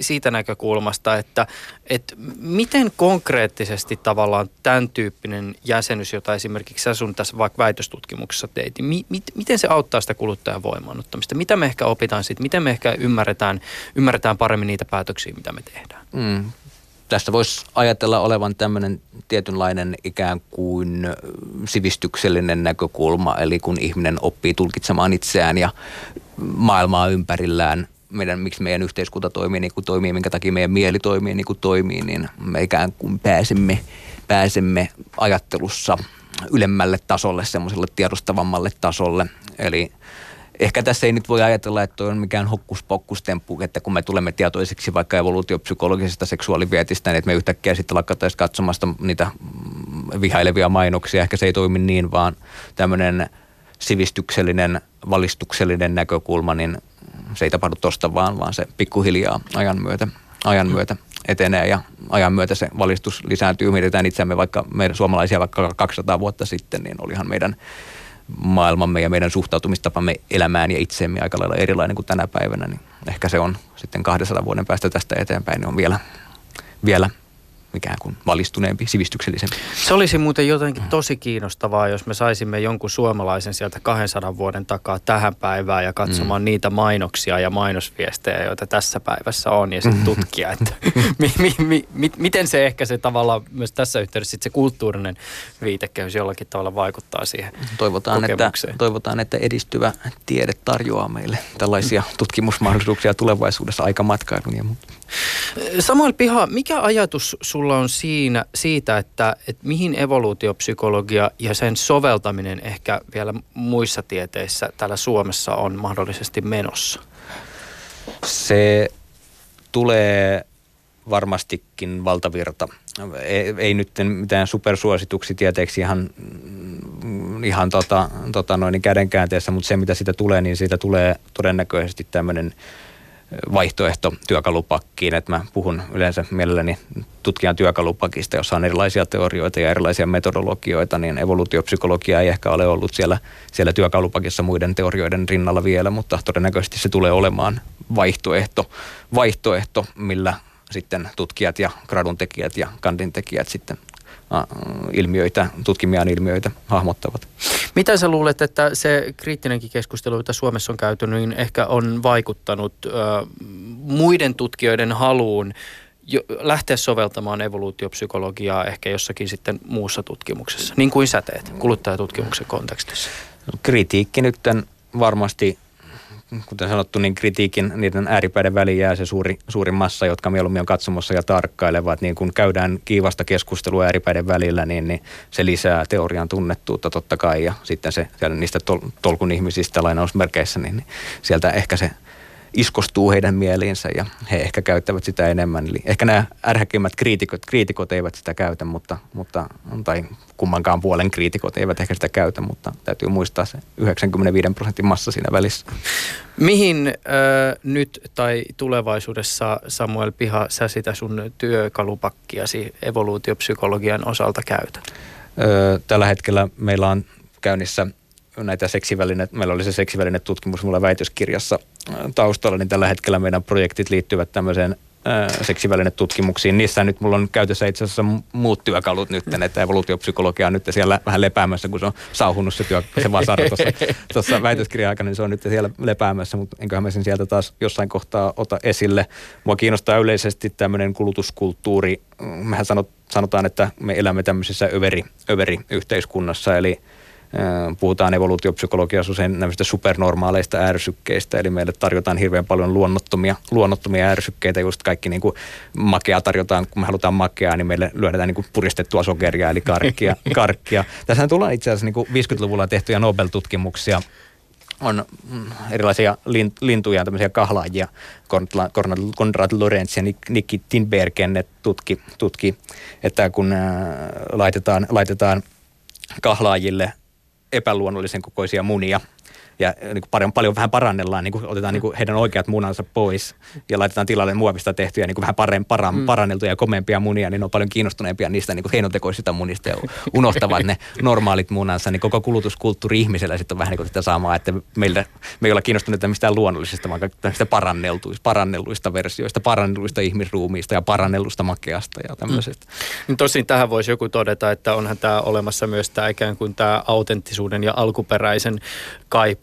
siitä näkökulmasta, että, että miten konkreettisesti tavallaan tämän tyyppinen jäsenyys, jota esimerkiksi sä sun tässä vaikka väitöstutkimuksessa teit, mi, mi, miten se auttaa sitä kuluttajan voimaannuttamista? Mitä me ehkä opitaan siitä? Miten me ehkä ymmärretään, ymmärretään paremmin niitä päätöksiä, mitä me tehdään? Mm tästä voisi ajatella olevan tämmöinen tietynlainen ikään kuin sivistyksellinen näkökulma, eli kun ihminen oppii tulkitsemaan itseään ja maailmaa ympärillään, meidän, miksi meidän yhteiskunta toimii niin kuin toimii, minkä takia meidän mieli toimii niin kuin toimii, niin me ikään kuin pääsemme, pääsemme ajattelussa ylemmälle tasolle, semmoiselle tiedostavammalle tasolle. Eli ehkä tässä ei nyt voi ajatella, että on mikään hokkuspokkustemppu, että kun me tulemme tietoisiksi vaikka evoluutiopsykologisesta seksuaalivietistä, niin että me yhtäkkiä sitten lakkattaisiin katsomasta niitä vihailevia mainoksia. Ehkä se ei toimi niin, vaan tämmöinen sivistyksellinen, valistuksellinen näkökulma, niin se ei tapahdu tosta vaan, vaan se pikkuhiljaa ajan myötä, ajan myötä etenee ja ajan myötä se valistus lisääntyy. Mietitään itseämme vaikka meidän suomalaisia vaikka 200 vuotta sitten, niin olihan meidän maailmamme ja meidän suhtautumistapamme elämään ja itseemme aika lailla erilainen kuin tänä päivänä, niin ehkä se on sitten 200 vuoden päästä tästä eteenpäin, niin on vielä, vielä mikään kuin valistuneempi, sivistyksellisempi. Se olisi muuten jotenkin tosi kiinnostavaa, jos me saisimme jonkun suomalaisen sieltä 200 vuoden takaa tähän päivään ja katsomaan mm. niitä mainoksia ja mainosviestejä, joita tässä päivässä on ja sitten tutkia, että mi, mi, mi, mi, miten se ehkä se tavallaan myös tässä yhteydessä sit se kulttuurinen viitekehys jollakin tavalla vaikuttaa siihen toivotaan, että, toivotaan, että edistyvä tiede tarjoaa meille tällaisia tutkimusmahdollisuuksia tulevaisuudessa aikamatkailun ja muuta. Samuel Piha, mikä ajatus sulla on siinä, siitä, että, että mihin evoluutiopsykologia ja sen soveltaminen ehkä vielä muissa tieteissä täällä Suomessa on mahdollisesti menossa? Se tulee varmastikin valtavirta. Ei, ei nyt mitään supersuosituksi tieteeksi ihan, ihan tota, tota noin kädenkäänteessä, mutta se mitä siitä tulee, niin siitä tulee todennäköisesti tämmöinen vaihtoehto työkalupakkiin, että mä puhun yleensä mielelläni tutkijan työkalupakista, jossa on erilaisia teorioita ja erilaisia metodologioita, niin evoluutiopsykologia ei ehkä ole ollut siellä, siellä työkalupakissa muiden teorioiden rinnalla vielä, mutta todennäköisesti se tulee olemaan vaihtoehto, vaihtoehto millä sitten tutkijat ja graduntekijät ja kandintekijät sitten ilmiöitä, tutkimiaan ilmiöitä hahmottavat. Mitä sä luulet, että se kriittinenkin keskustelu, jota Suomessa on käyty, niin ehkä on vaikuttanut ö, muiden tutkijoiden haluun jo, lähteä soveltamaan evoluutiopsykologiaa ehkä jossakin sitten muussa tutkimuksessa, niin kuin sä teet kuluttajatutkimuksen kontekstissa? Kritiikki nyt varmasti kuten sanottu, niin kritiikin niiden ääripäiden väliin jää se suuri, suuri massa, jotka mieluummin on katsomassa ja tarkkailevat. Niin kun käydään kiivasta keskustelua ääripäiden välillä, niin, niin se lisää teorian tunnettuutta totta kai. Ja sitten se niistä tol, tolkun ihmisistä lainausmerkeissä, niin, niin sieltä ehkä se iskostuu heidän mieliinsä ja he ehkä käyttävät sitä enemmän. Eli ehkä nämä ärhäkimmät kriitikot, kriitikot eivät sitä käytä, mutta, mutta, tai kummankaan puolen kriitikot eivät ehkä sitä käytä, mutta täytyy muistaa se 95 prosentin massa siinä välissä. Mihin äh, nyt tai tulevaisuudessa Samuel Piha sä sitä sun työkalupakkiasi evoluutiopsykologian osalta käytät? Öö, tällä hetkellä meillä on käynnissä näitä seksivälineet, meillä oli se seksiväline tutkimus mulla väitöskirjassa taustalla, niin tällä hetkellä meidän projektit liittyvät tämmöiseen seksivälinetutkimuksiin. Niissä nyt mulla on käytössä itse asiassa muut työkalut nyt, että evoluutiopsykologia on nyt siellä vähän lepäämässä, kun se on sauhunut se, työ, se vasara tuossa väitöskirjan aikana, niin se on nyt siellä lepäämässä, mutta enköhän mä sen sieltä taas jossain kohtaa ota esille. Mua kiinnostaa yleisesti tämmöinen kulutuskulttuuri. Mehän sanotaan, että me elämme tämmöisessä överi, överi-yhteiskunnassa, eli Puhutaan evoluutiopsykologiassa usein näistä supernormaaleista ärsykkeistä, eli meille tarjotaan hirveän paljon luonnottomia, luonnottomia ärsykkeitä, just kaikki niin kuin makea tarjotaan, kun me halutaan makeaa, niin meille lyödään niin kuin puristettua sokeria, eli karkkia. karkkia. Tässä tullaan itse asiassa niin kuin 50-luvulla tehtyjä Nobel-tutkimuksia, on mm, erilaisia lintuja, tämmöisiä kahlaajia, Konrad Lorenz ja Nikki Tinbergen tutki, tutki, että kun laitetaan, laitetaan kahlaajille epäluonnollisen kokoisia munia ja niin kuin paljon, paljon vähän parannellaan, niin kuin otetaan niin kuin heidän oikeat munansa pois ja laitetaan tilalle muovista tehtyjä niin kuin vähän parem, paran, mm. paranneltuja ja komeampia munia, niin ne on paljon kiinnostuneempia niistä niin kuin heinotekoisista munista ja unohtavat ne normaalit munansa, niin koko kulutuskulttuuri ihmisellä sitten on vähän niin kuin tätä samaa, että meillä, me ei olla kiinnostuneita mistään luonnollisesta, vaan tämmöistä paranneltuista, parannelluista versioista, parannelluista ihmisruumiista ja parannellusta makeasta ja tämmöisestä. Mm. Tosin tähän voisi joku todeta, että onhan tämä olemassa myös tämä ikään kuin tämä autenttisuuden ja alkuperäisen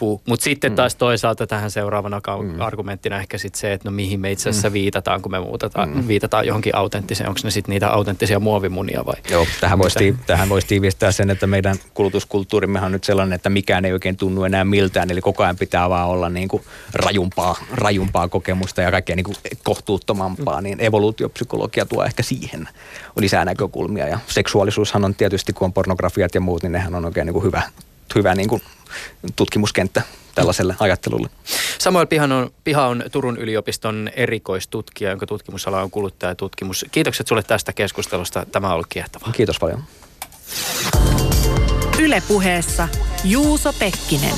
kaipuu. Mutta sitten mm. taas toisaalta tähän seuraavana mm. argumenttina ehkä sitten se, että no mihin me itse asiassa mm. viitataan, kun me muutetaan, mm. viitataan johonkin autenttiseen. Onko ne sitten niitä autenttisia muovimunia vai? Joo, tähän voisi, tii, tähän voisi tiivistää sen, että meidän kulutuskulttuurimmehan on nyt sellainen, että mikään ei oikein tunnu enää miltään. Eli koko ajan pitää vaan olla niin kuin rajumpaa, rajumpaa kokemusta ja kaikkea niin kuin kohtuuttomampaa. Mm. Niin evoluutiopsykologia tuo ehkä siihen lisää näkökulmia. Ja seksuaalisuushan on tietysti, kun on pornografiat ja muut, niin nehän on oikein niin kuin hyvä hyvä niin kuin tutkimuskenttä tällaiselle ajattelulle. Samuel Piha on, Piha on Turun yliopiston erikoistutkija, jonka tutkimusala on kuluttajatutkimus. Kiitokset sulle tästä keskustelusta. Tämä on ollut kiehtovaa. Kiitos paljon. Ylepuheessa Juuso Pekkinen.